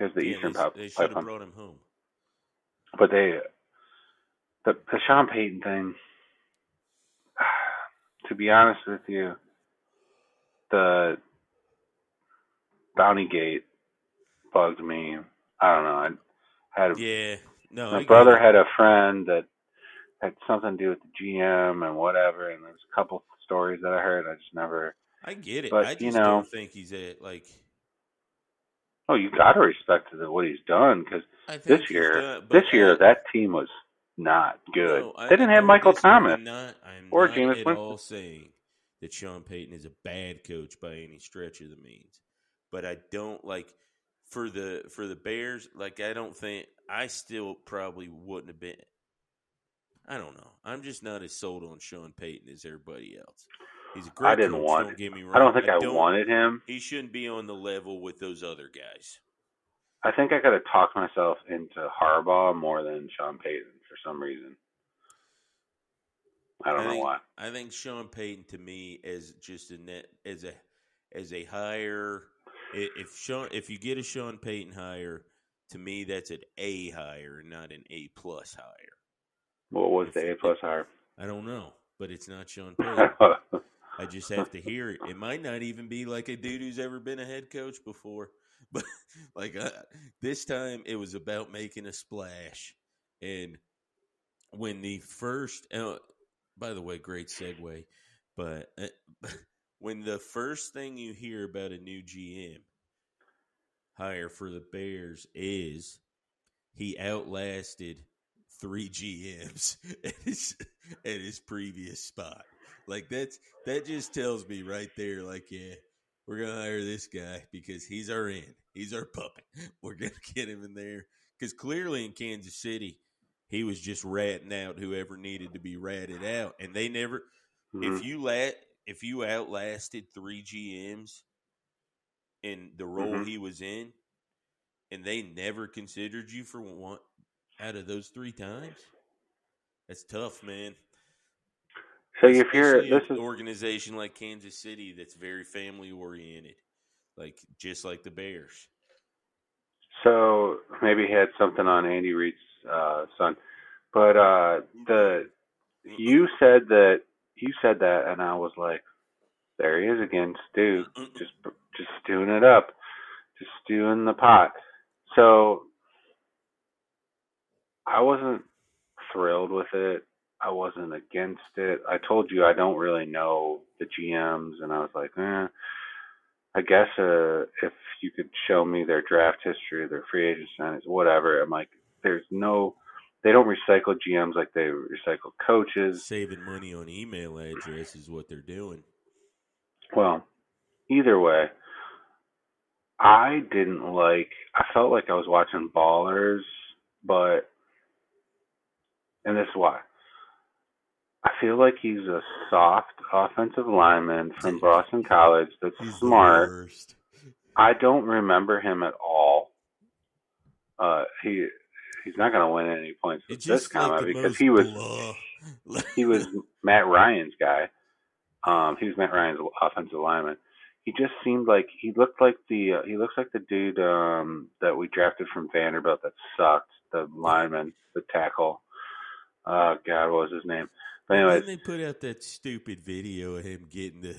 [SPEAKER 2] He has the
[SPEAKER 1] Yeah,
[SPEAKER 2] Eastern
[SPEAKER 1] they,
[SPEAKER 2] pop
[SPEAKER 1] they should have
[SPEAKER 2] pipeline.
[SPEAKER 1] brought him home.
[SPEAKER 2] But they, the the Sean Payton thing. <sighs> To be honest with you, the Bounty Gate bugged me. I don't know. I had
[SPEAKER 1] Yeah, no,
[SPEAKER 2] my brother had a friend that had something to do with the GM and whatever, and there's a couple stories that I heard. I just never.
[SPEAKER 1] I get it.
[SPEAKER 2] but,
[SPEAKER 1] I just
[SPEAKER 2] you know-
[SPEAKER 1] don't think he's at like.
[SPEAKER 2] Oh, you got to respect the, what he's done because this year,
[SPEAKER 1] done-
[SPEAKER 2] this year
[SPEAKER 1] I-
[SPEAKER 2] that team was not good.
[SPEAKER 1] No, I-
[SPEAKER 2] they didn't
[SPEAKER 1] I
[SPEAKER 2] have
[SPEAKER 1] don't
[SPEAKER 2] Michael. Thomas.
[SPEAKER 1] I'm not, I'm
[SPEAKER 2] or
[SPEAKER 1] not
[SPEAKER 2] Jameis
[SPEAKER 1] at
[SPEAKER 2] Winston.
[SPEAKER 1] all saying that Sean Payton is a bad coach by any stretch of the means, but I don't like for the for the Bears. Like I don't think I still probably wouldn't have been. I don't know. I'm just not as sold on Sean Payton as everybody else. He's a great
[SPEAKER 2] I didn't
[SPEAKER 1] coach,
[SPEAKER 2] want-
[SPEAKER 1] Don't get me wrong.
[SPEAKER 2] I don't think I,
[SPEAKER 1] don't-
[SPEAKER 2] wanted him.
[SPEAKER 1] He shouldn't be on the level with those other guys.
[SPEAKER 2] I think I could have talked myself into Harbaugh more than Sean Payton for some reason. I don't know
[SPEAKER 1] think,
[SPEAKER 2] why.
[SPEAKER 1] I think Sean Payton to me as just a net as a as a hire. If Sean, if you get a Sean Payton hire, to me that's an A hire, not an A plus hire.
[SPEAKER 2] What was
[SPEAKER 1] If-
[SPEAKER 2] the A plus hire?
[SPEAKER 1] I don't know, but it's not Sean <laughs> Payton. I just <laughs> have to hear it. It might not even be like a dude who's ever been a head coach before, <laughs> but like uh, this time it was about making a splash. And when the first, uh, by the way, great segue, but uh, <laughs> when the first thing you hear about a new GM hire for the Bears is he outlasted three GMs at his at his previous spot. Like that's that just tells me right there, like, yeah, we're gonna hire this guy because he's our in. He's our puppet. <laughs> We're gonna get him in there. Because clearly in Kansas City, he was just ratting out whoever needed to be ratted out. And they never
[SPEAKER 2] Mhm.
[SPEAKER 1] if you let if you outlasted three GMs in the role
[SPEAKER 2] Mhm.
[SPEAKER 1] he was in, and they never considered you for one out of those three times, that's tough, man.
[SPEAKER 2] So if you're this
[SPEAKER 1] an
[SPEAKER 2] is
[SPEAKER 1] organization like Kansas City that's very family oriented, like just like the Bears.
[SPEAKER 2] so maybe he had something on Andy Reid's uh, son, but uh, the you said that you said that, and I was like, there he is again, Stu, just just stewing it up, just stewing the pot. So I wasn't thrilled with it. I wasn't against it. I told you I don't really know the GMs, and I was like, eh. I guess uh, if you could show me their draft history, their free agent signings, whatever. I'm like, there's no, they don't recycle GMs like they recycle coaches.
[SPEAKER 1] Saving money on email address is what they're doing.
[SPEAKER 2] Well, either way, I didn't like. I felt like I was watching Ballers, but and this is why. I feel like he's a soft offensive lineman from Boston College that's
[SPEAKER 1] He's
[SPEAKER 2] smart. I don't remember him at all. Uh, he he's not going to win any points with this
[SPEAKER 1] just like
[SPEAKER 2] because he was <laughs> he was Matt Ryan's guy. Um, he was Matt Ryan's offensive lineman. He just seemed like he looked like the uh, he looks like the dude um, that we drafted from Vanderbilt that sucked. The lineman, the tackle. Oh God, what was his name? But anyways,
[SPEAKER 1] Didn't they put out that stupid video of him getting the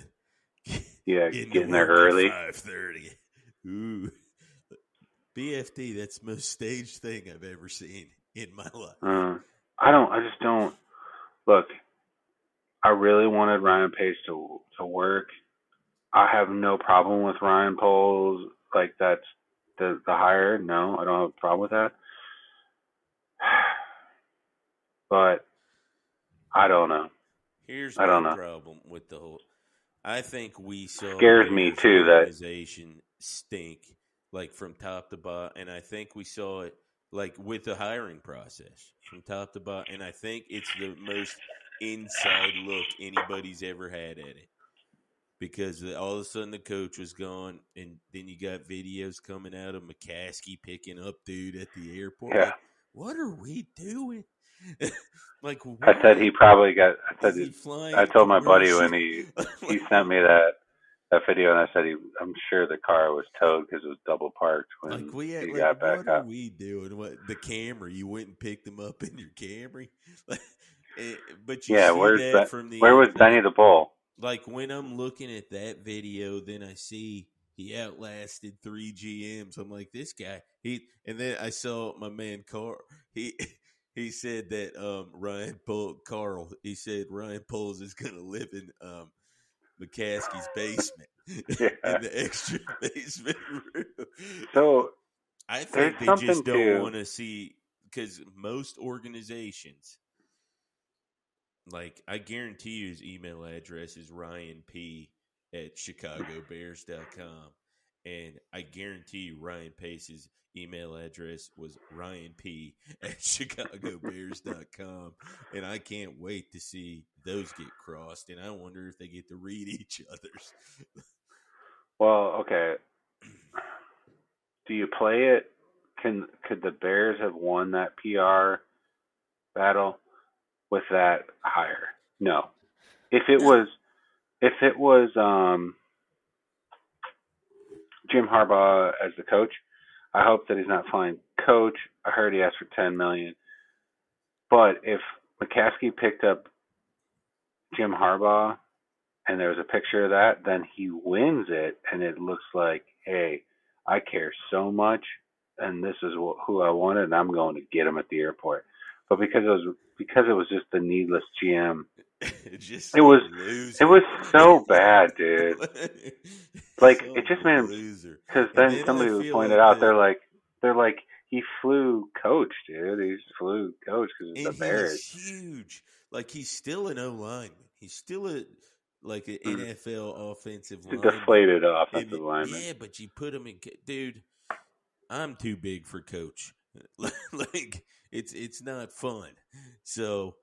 [SPEAKER 2] yeah,
[SPEAKER 1] getting,
[SPEAKER 2] getting there early.
[SPEAKER 1] Five thirty. Ooh, BFD. That's the most staged thing I've ever seen in my life.
[SPEAKER 2] Uh, I don't. I just don't. Look, I really wanted Ryan Pace to to work. I have no problem with Ryan Poles. Like that's the the hire. No, I don't have a problem with that. <sighs> But I don't know.
[SPEAKER 1] Here's
[SPEAKER 2] I don't know.
[SPEAKER 1] problem with the whole. I think we saw
[SPEAKER 2] Scares me, too, that-
[SPEAKER 1] organization stink like from top to bottom, and I think we saw it like with the hiring process from top to bottom, and I think it's the most inside look anybody's ever had at it because all of a sudden the coach was gone, and then you got videos coming out of McCaskey picking up dude at the airport.
[SPEAKER 2] Yeah.
[SPEAKER 1] Like, what are we doing? <laughs> like
[SPEAKER 2] I said he probably got. I said
[SPEAKER 1] he flying
[SPEAKER 2] I told my buddy when he <laughs> he sent me that that video, and I said he, I'm sure the car was towed because it was double parked when
[SPEAKER 1] Like we had,
[SPEAKER 2] he
[SPEAKER 1] like,
[SPEAKER 2] got back
[SPEAKER 1] what
[SPEAKER 2] up.
[SPEAKER 1] we doing? What the Camry? You went and picked them up <laughs> in your Camry, Eh, but you
[SPEAKER 2] Yeah, where's
[SPEAKER 1] that from the
[SPEAKER 2] Where was. Benny the Bull?
[SPEAKER 1] Like when I'm looking at that video, then I see he outlasted three GMs. I'm like, this guy. He and then I saw my man Carl. He he said that um, Ryan Pol- Carl. He said Ryan Poles is going to live in um, McCaskey's basement <laughs>
[SPEAKER 2] Yeah. <laughs>
[SPEAKER 1] in the extra basement room.
[SPEAKER 2] So
[SPEAKER 1] I think they just don't
[SPEAKER 2] to-
[SPEAKER 1] want to see because most organizations, like I guarantee you, his email address is Ryan P at ChicagoBears.com, and I guarantee you Ryan Pace's email address was Ryan P at <laughs> ChicagoBears.com, and I can't wait to see those get crossed, and I wonder if they get to read <laughs> each other's.
[SPEAKER 2] Well, okay. Do you play it? Can could the Bears have won that PR battle with that hire? No. If it was if it was um Jim Harbaugh as the coach, I hope that he's not flying coach. I heard he asked for ten million. But if McCaskey picked up Jim Harbaugh and there was a picture of that, then he wins it, and it looks like, hey, I care so much, and this is who I wanted, and I'm going to get him at the airport. But because it was because it was just the needless GM, <laughs>
[SPEAKER 1] just
[SPEAKER 2] It was-
[SPEAKER 1] loser.
[SPEAKER 2] it was so <laughs> bad, dude. Like,
[SPEAKER 1] Some
[SPEAKER 2] it just made him-. Because then somebody
[SPEAKER 1] feel
[SPEAKER 2] pointed
[SPEAKER 1] like
[SPEAKER 2] out,
[SPEAKER 1] that-
[SPEAKER 2] they're like, they're like, he flew coach, dude. He flew coach because it's
[SPEAKER 1] and
[SPEAKER 2] the Bears.
[SPEAKER 1] huge. Like he's still an O line. He's still a like an
[SPEAKER 2] Mhm.
[SPEAKER 1] NFL offensive lineman.
[SPEAKER 2] deflated
[SPEAKER 1] And-
[SPEAKER 2] offensive lineman.
[SPEAKER 1] Yeah, but you put him in, dude. I'm too big for coach. <laughs> like it's it's not fun. So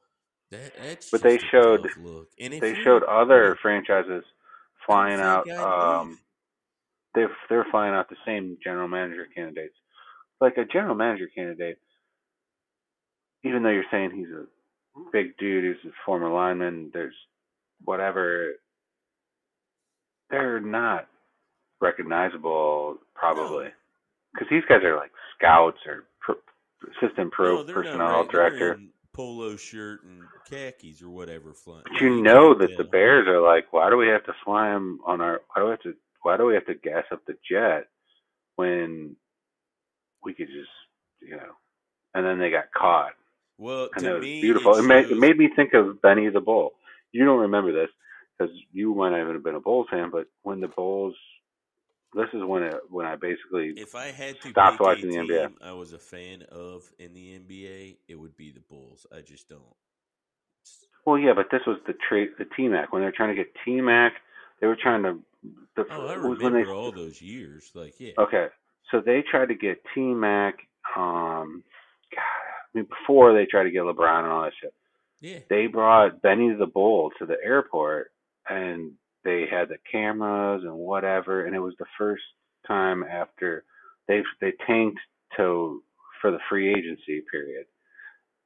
[SPEAKER 1] that that's.
[SPEAKER 2] But they showed-
[SPEAKER 1] look. And
[SPEAKER 2] They showed other franchises flying out. Um, they're they're flying out the same general manager candidates. Like a general manager candidate, even though you're saying he's a big dude he's a former lineman, there's whatever. They're not recognizable, probably, because these guys are like scouts or assistant pro
[SPEAKER 1] No, they're not
[SPEAKER 2] personnel
[SPEAKER 1] right.
[SPEAKER 2] Director.
[SPEAKER 1] polo shirt and khakis or whatever. Flying.
[SPEAKER 2] But you know that the Bears are like, why do we have to fly him on our? Why do we have to? Why do we have to gas up the jet when we could just, you know? And then they got caught,
[SPEAKER 1] Well,
[SPEAKER 2] and
[SPEAKER 1] to me,
[SPEAKER 2] beautiful. It,
[SPEAKER 1] It,
[SPEAKER 2] made, it made me think of Benny the Bull. You don't remember this because you might not even have been a Bulls fan, but when the Bulls, this is when it when I basically
[SPEAKER 1] If I had to
[SPEAKER 2] Stopped
[SPEAKER 1] pick
[SPEAKER 2] watching the NBA.
[SPEAKER 1] I was a fan of in the NBA, it would be the Bulls. I just don't.
[SPEAKER 2] Well, yeah, but this was the trade, the T Mac. When they were trying to get T Mac, they were trying to. The,
[SPEAKER 1] Oh, I remember
[SPEAKER 2] when they,
[SPEAKER 1] all those years. Like, yeah,
[SPEAKER 2] Okay, so they tried to get T Mac. Um, God, I mean, before they tried to get LeBron and all that shit,
[SPEAKER 1] yeah.
[SPEAKER 2] they brought Benny the Bull to the airport, and they had the cameras and whatever, and it was the first time after they they tanked to for the free agency period,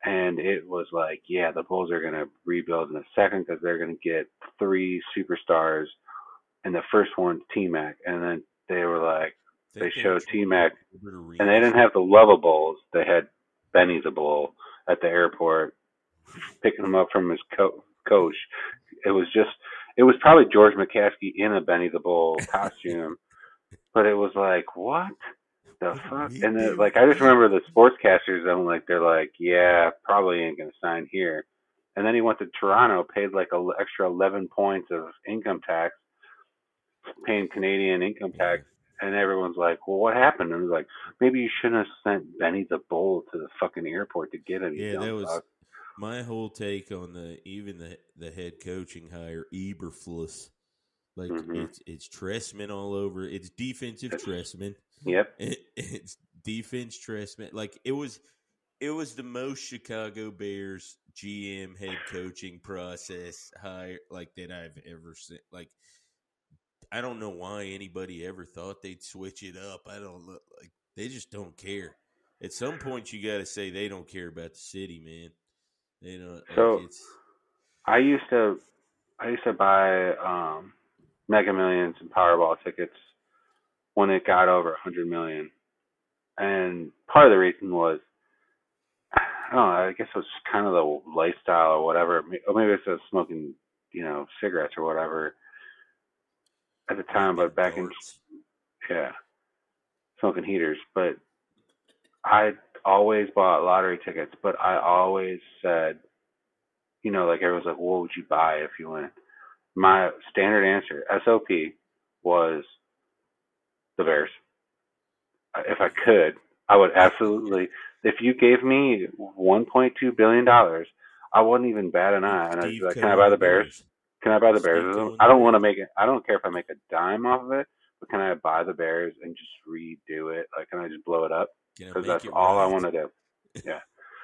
[SPEAKER 2] and it was like, yeah, the Bulls are gonna rebuild in a second because they're gonna get three superstars, and the first one's T Mac, and then they were like they
[SPEAKER 1] Think
[SPEAKER 2] showed
[SPEAKER 1] traded
[SPEAKER 2] T-Mac, and they didn't have the Luvabulls. They had Benny the Bull at the airport, picking him up from his co- coach. It was just, it was probably George McCaskey in a Benny the Bull costume, but it was like, what the fuck? And then, like, I just remember the sportscasters. I'm like, they're like, yeah, probably ain't gonna sign here. And then he went to Toronto, paid like a extra 11 points of income tax, paying Canadian income tax and everyone's like, "Well, what happened?" And was like, "Maybe you shouldn't have sent Benny the Bull to the fucking airport to get him."
[SPEAKER 1] Yeah, that was
[SPEAKER 2] fuck."
[SPEAKER 1] My whole take on the even the the head coaching hire Eberflus. Like
[SPEAKER 2] Mhm.
[SPEAKER 1] it's it's Trestman all over. It's defensive Trestman.
[SPEAKER 2] Yep. <laughs>
[SPEAKER 1] It, it's defense Trestman. Like it was, it was the most Chicago Bears GM head coaching process hire like that I've ever seen. Like I don't know why anybody ever thought they'd switch it up. I don't look like they just don't care. At some point, you got to say they don't care about the city, man. You know, like
[SPEAKER 2] So-
[SPEAKER 1] it's
[SPEAKER 2] I used to, I used to buy um, Mega Millions and Powerball tickets when it got over a hundred million, and part of the reason was, I don't know, I guess it was kind of the lifestyle or whatever, or maybe it's just smoking, you know, cigarettes or whatever at the time. But back in yeah, smoking heaters. But I always bought lottery tickets, but I always said, you know, like everyone's like, what would you buy if you win? My standard answer, SOP, was the Bears. If I could, I would absolutely. If you gave me 1.2 billion dollars, I wouldn't even bat an eye, and I'd be like, "Can I buy the Bears? Can I buy the Bears? I don't want to make it. I don't care if I make a dime off of it, but can I buy the Bears and just redo it? Like, can I just blow it up? Because that's all I want to do. Yeah,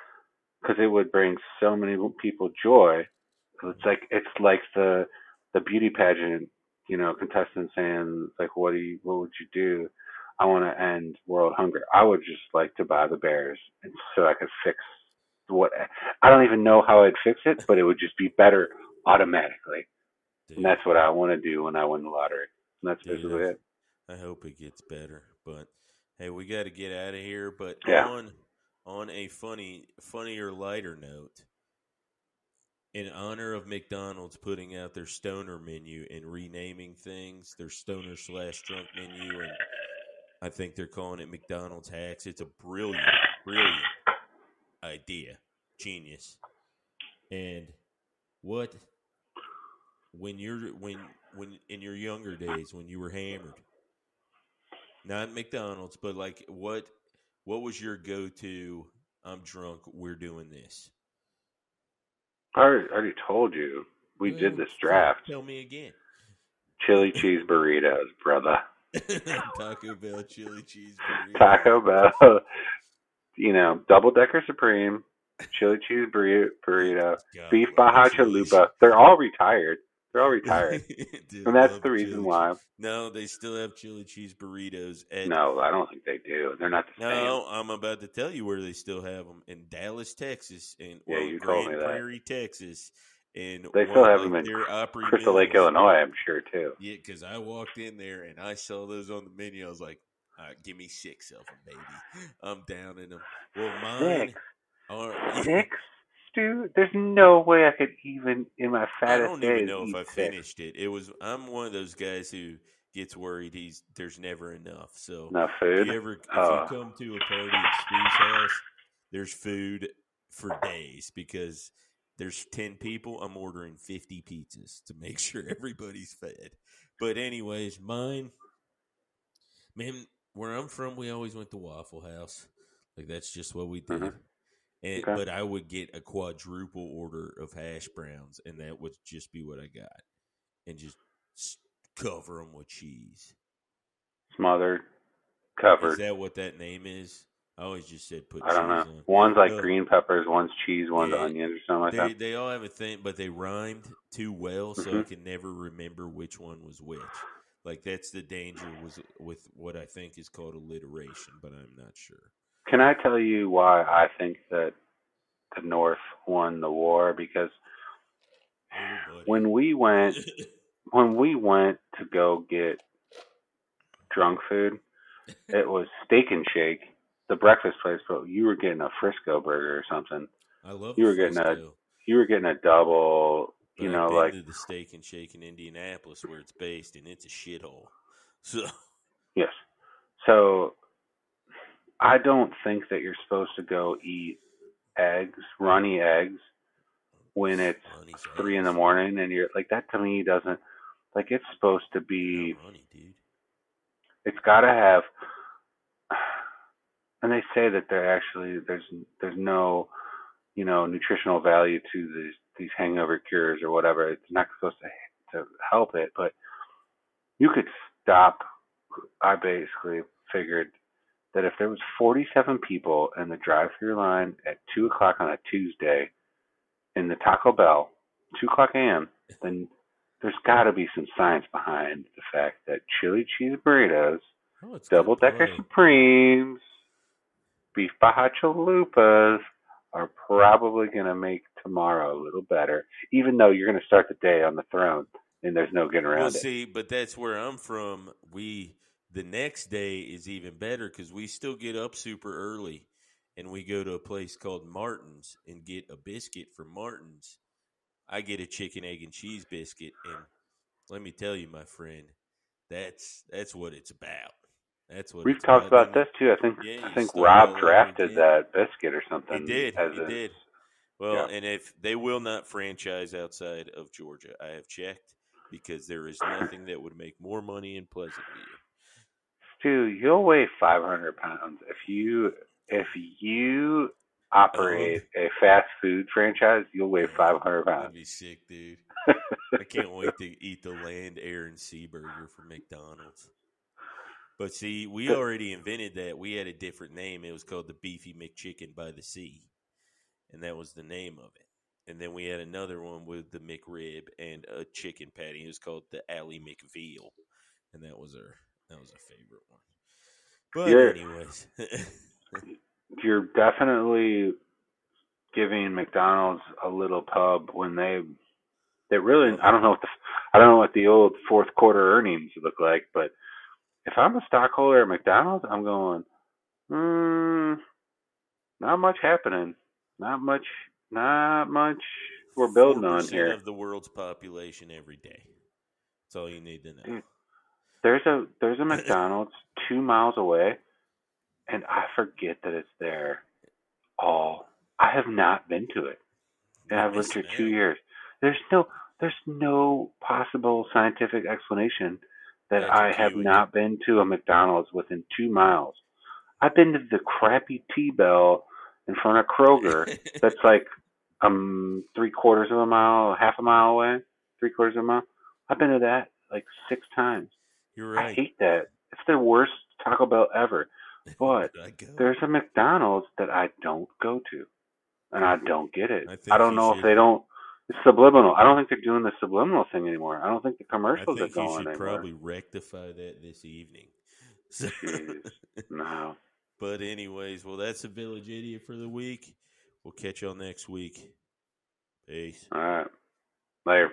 [SPEAKER 2] <laughs> because it would bring so many people joy. It's like it's like the the beauty pageant, you know, contestant saying like, "What do you? What would you do?" I want to end world hunger. I would just like to buy the Bears, and so I could fix what. I don't even know how I'd fix it, but it would just be better automatically.
[SPEAKER 1] Dude,
[SPEAKER 2] And that's what I want to do when I win the lottery. And that's
[SPEAKER 1] Dude,
[SPEAKER 2] basically it.
[SPEAKER 1] I hope it gets better. But hey, we got to get out of here. But
[SPEAKER 2] Yeah.
[SPEAKER 1] on on a funny, funnier, lighter note, in honor of McDonald's putting out their stoner menu and renaming things, their stoner slash drunk menu, and I think they're calling it McDonald's hacks. It's a brilliant, brilliant idea, genius. And what when you're when when in your younger days when you were hammered not McDonald's, but like what what was your go to I'm drunk, we're doing this?
[SPEAKER 2] I already, I already told you. We
[SPEAKER 1] Well,
[SPEAKER 2] did this draft.
[SPEAKER 1] Tell me again.
[SPEAKER 2] Chili <laughs> cheese burritos, brother. <laughs>
[SPEAKER 1] Taco Bell chili cheese burrito.
[SPEAKER 2] Taco Bell. <laughs> You know, double decker supreme, chili cheese burrito, burrito
[SPEAKER 1] God,
[SPEAKER 2] beef baja chalupa. They're all retired. They're all retired. <laughs>
[SPEAKER 1] Dude,
[SPEAKER 2] and that's the reason why.
[SPEAKER 1] cheese. No, they still have chili cheese burritos. At,
[SPEAKER 2] No, I don't think they do. They're not the same.
[SPEAKER 1] No, I'm about to tell you where they still have them in Dallas, Texas, and
[SPEAKER 2] Yeah, you told
[SPEAKER 1] Grand
[SPEAKER 2] me that.
[SPEAKER 1] Prairie, Texas, and
[SPEAKER 2] They still have them in
[SPEAKER 1] their Opry
[SPEAKER 2] same. Crystal Lake. Illinois, I'm sure too.
[SPEAKER 1] Yeah, because I walked in there and I saw those on the menu. I was like, right, give me six of them, baby. I'm down in them. Well, mine
[SPEAKER 2] Six,
[SPEAKER 1] are.
[SPEAKER 2] six, Stu. There's no way I could even in my fattest.
[SPEAKER 1] I
[SPEAKER 2] don't
[SPEAKER 1] even know if I finished it. It was. I'm one of those guys who gets worried. He's there's never enough. So
[SPEAKER 2] Enough
[SPEAKER 1] if you ever if you come to a party at Stu's house, there's food for days because there's ten people. I'm ordering fifty pizzas to make <laughs> sure everybody's fed. But anyways, mine, man, where I'm from, we always went to Waffle House. Like that's just what we did.
[SPEAKER 2] Mhm.
[SPEAKER 1] And,
[SPEAKER 2] Okay.
[SPEAKER 1] But I would get a quadruple order of hash browns, and that would just be what I got, and just cover them with cheese.
[SPEAKER 2] Smothered, covered.
[SPEAKER 1] Is that what that name is? I always just said put
[SPEAKER 2] I don't know.
[SPEAKER 1] on.
[SPEAKER 2] One's like
[SPEAKER 1] Uh,
[SPEAKER 2] green peppers, one's cheese, one's
[SPEAKER 1] Yeah,
[SPEAKER 2] onions, or something like
[SPEAKER 1] They
[SPEAKER 2] that.
[SPEAKER 1] they all have a thing, but they rhymed too well, so I
[SPEAKER 2] Mhm.
[SPEAKER 1] can never remember which one was which. Like that's the danger was with what I think is called alliteration, but I'm not sure.
[SPEAKER 2] Can I tell you why I think that the North won the war? Because when we went, <laughs> when we went to go get drunk food, it was Steak and Shake, the breakfast place, but you were getting a Frisco burger or something.
[SPEAKER 1] I love
[SPEAKER 2] you were getting a- You were getting a double,
[SPEAKER 1] but
[SPEAKER 2] you
[SPEAKER 1] I've
[SPEAKER 2] know,
[SPEAKER 1] been
[SPEAKER 2] like
[SPEAKER 1] to the Steak and Shake in Indianapolis where it's based, and it's a shithole. <laughs> So
[SPEAKER 2] Yes. So I don't think that you're supposed to go eat eggs, runny eggs, when it's three in the morning and you're like that to me doesn't like it's supposed to be
[SPEAKER 1] dude.
[SPEAKER 2] it's got to have and they say that there actually there's there's no you know nutritional value to these these hangover cures or whatever it's not supposed to to help it but you could stop i basically figured that if there was 47 people in the drive-through line at 2 o'clock on a tuesday in the taco bell 2 o'clock am then there's got to be some science behind the fact that chili cheese burritos
[SPEAKER 1] Oh,
[SPEAKER 2] double decker
[SPEAKER 1] play.
[SPEAKER 2] supremes, beef baja chalupas are probably going to make tomorrow a little better, even though you're going to start the day on the throne and there's no getting around
[SPEAKER 1] Well,
[SPEAKER 2] it.
[SPEAKER 1] see, but that's where I'm from. We the next day is even better because we still get up super early, and we go to a place called Martin's and get a biscuit from Martin's. I get a chicken, egg, and cheese biscuit, and let me tell you, my friend, that's that's what it's about. That's what
[SPEAKER 2] We've talked about this too. I think
[SPEAKER 1] Yeah,
[SPEAKER 2] I think Rob drafted that biscuit or something.
[SPEAKER 1] He did. He
[SPEAKER 2] a-
[SPEAKER 1] did. Well,
[SPEAKER 2] Yeah.
[SPEAKER 1] and if they will not franchise outside of Georgia, I have checked because there is nothing that would make more money in Pleasantville.
[SPEAKER 2] Stu, you'll weigh 500 pounds if you if you operate oh. a fast food franchise. You'll weigh 500 pounds.
[SPEAKER 1] That'd
[SPEAKER 2] pounds.
[SPEAKER 1] be sick, dude. <laughs> I can't wait to eat the land, air, and sea burger from McDonald's. But see, we already invented that. We had a different name. It was called the Beefy McChicken by the Sea, and that was the name of it. And then we had another one with the McRib and a chicken patty. It was called the Alley McVeal, and that was our that was a favorite one. But
[SPEAKER 2] You're-
[SPEAKER 1] anyways, <laughs>
[SPEAKER 2] You're definitely giving McDonald's a little pub when they they really I don't know what the I don't know what the old fourth quarter earnings look like, but if I'm a stockholder at McDonald's, I'm going, hmm, not much happening, not much, not much we're building on here.
[SPEAKER 1] of the world's population every day. That's all you need to know.
[SPEAKER 2] There's a there's a McDonald's two miles away, and I forget that it's there. All I have not been to it, and I've lived here two years. There's no there's no possible scientific explanation that
[SPEAKER 1] That's
[SPEAKER 2] I have not been to a McDonald's within two miles. I've been to the crappy T Bell in front of Kroger. <laughs> that's like um three quarters of a mile, half a mile away, three quarters of a mile. I've been to that like six times.
[SPEAKER 1] You're
[SPEAKER 2] I hate that. It's the worst Taco Bell ever. <laughs> But there's a McDonald's that I don't go to, and I don't get it.
[SPEAKER 1] I
[SPEAKER 2] I, don't know if they don't. It's subliminal. I don't think they're doing the subliminal thing anymore. I don't think the commercials
[SPEAKER 1] think
[SPEAKER 2] are
[SPEAKER 1] you
[SPEAKER 2] going
[SPEAKER 1] should
[SPEAKER 2] anymore.
[SPEAKER 1] probably rectify that this evening. <laughs> So-
[SPEAKER 2] Jeez. No. <laughs>
[SPEAKER 1] but anyways, well, that's a village idiot for the week. We'll catch y'all next week. Peace.
[SPEAKER 2] All right. Later.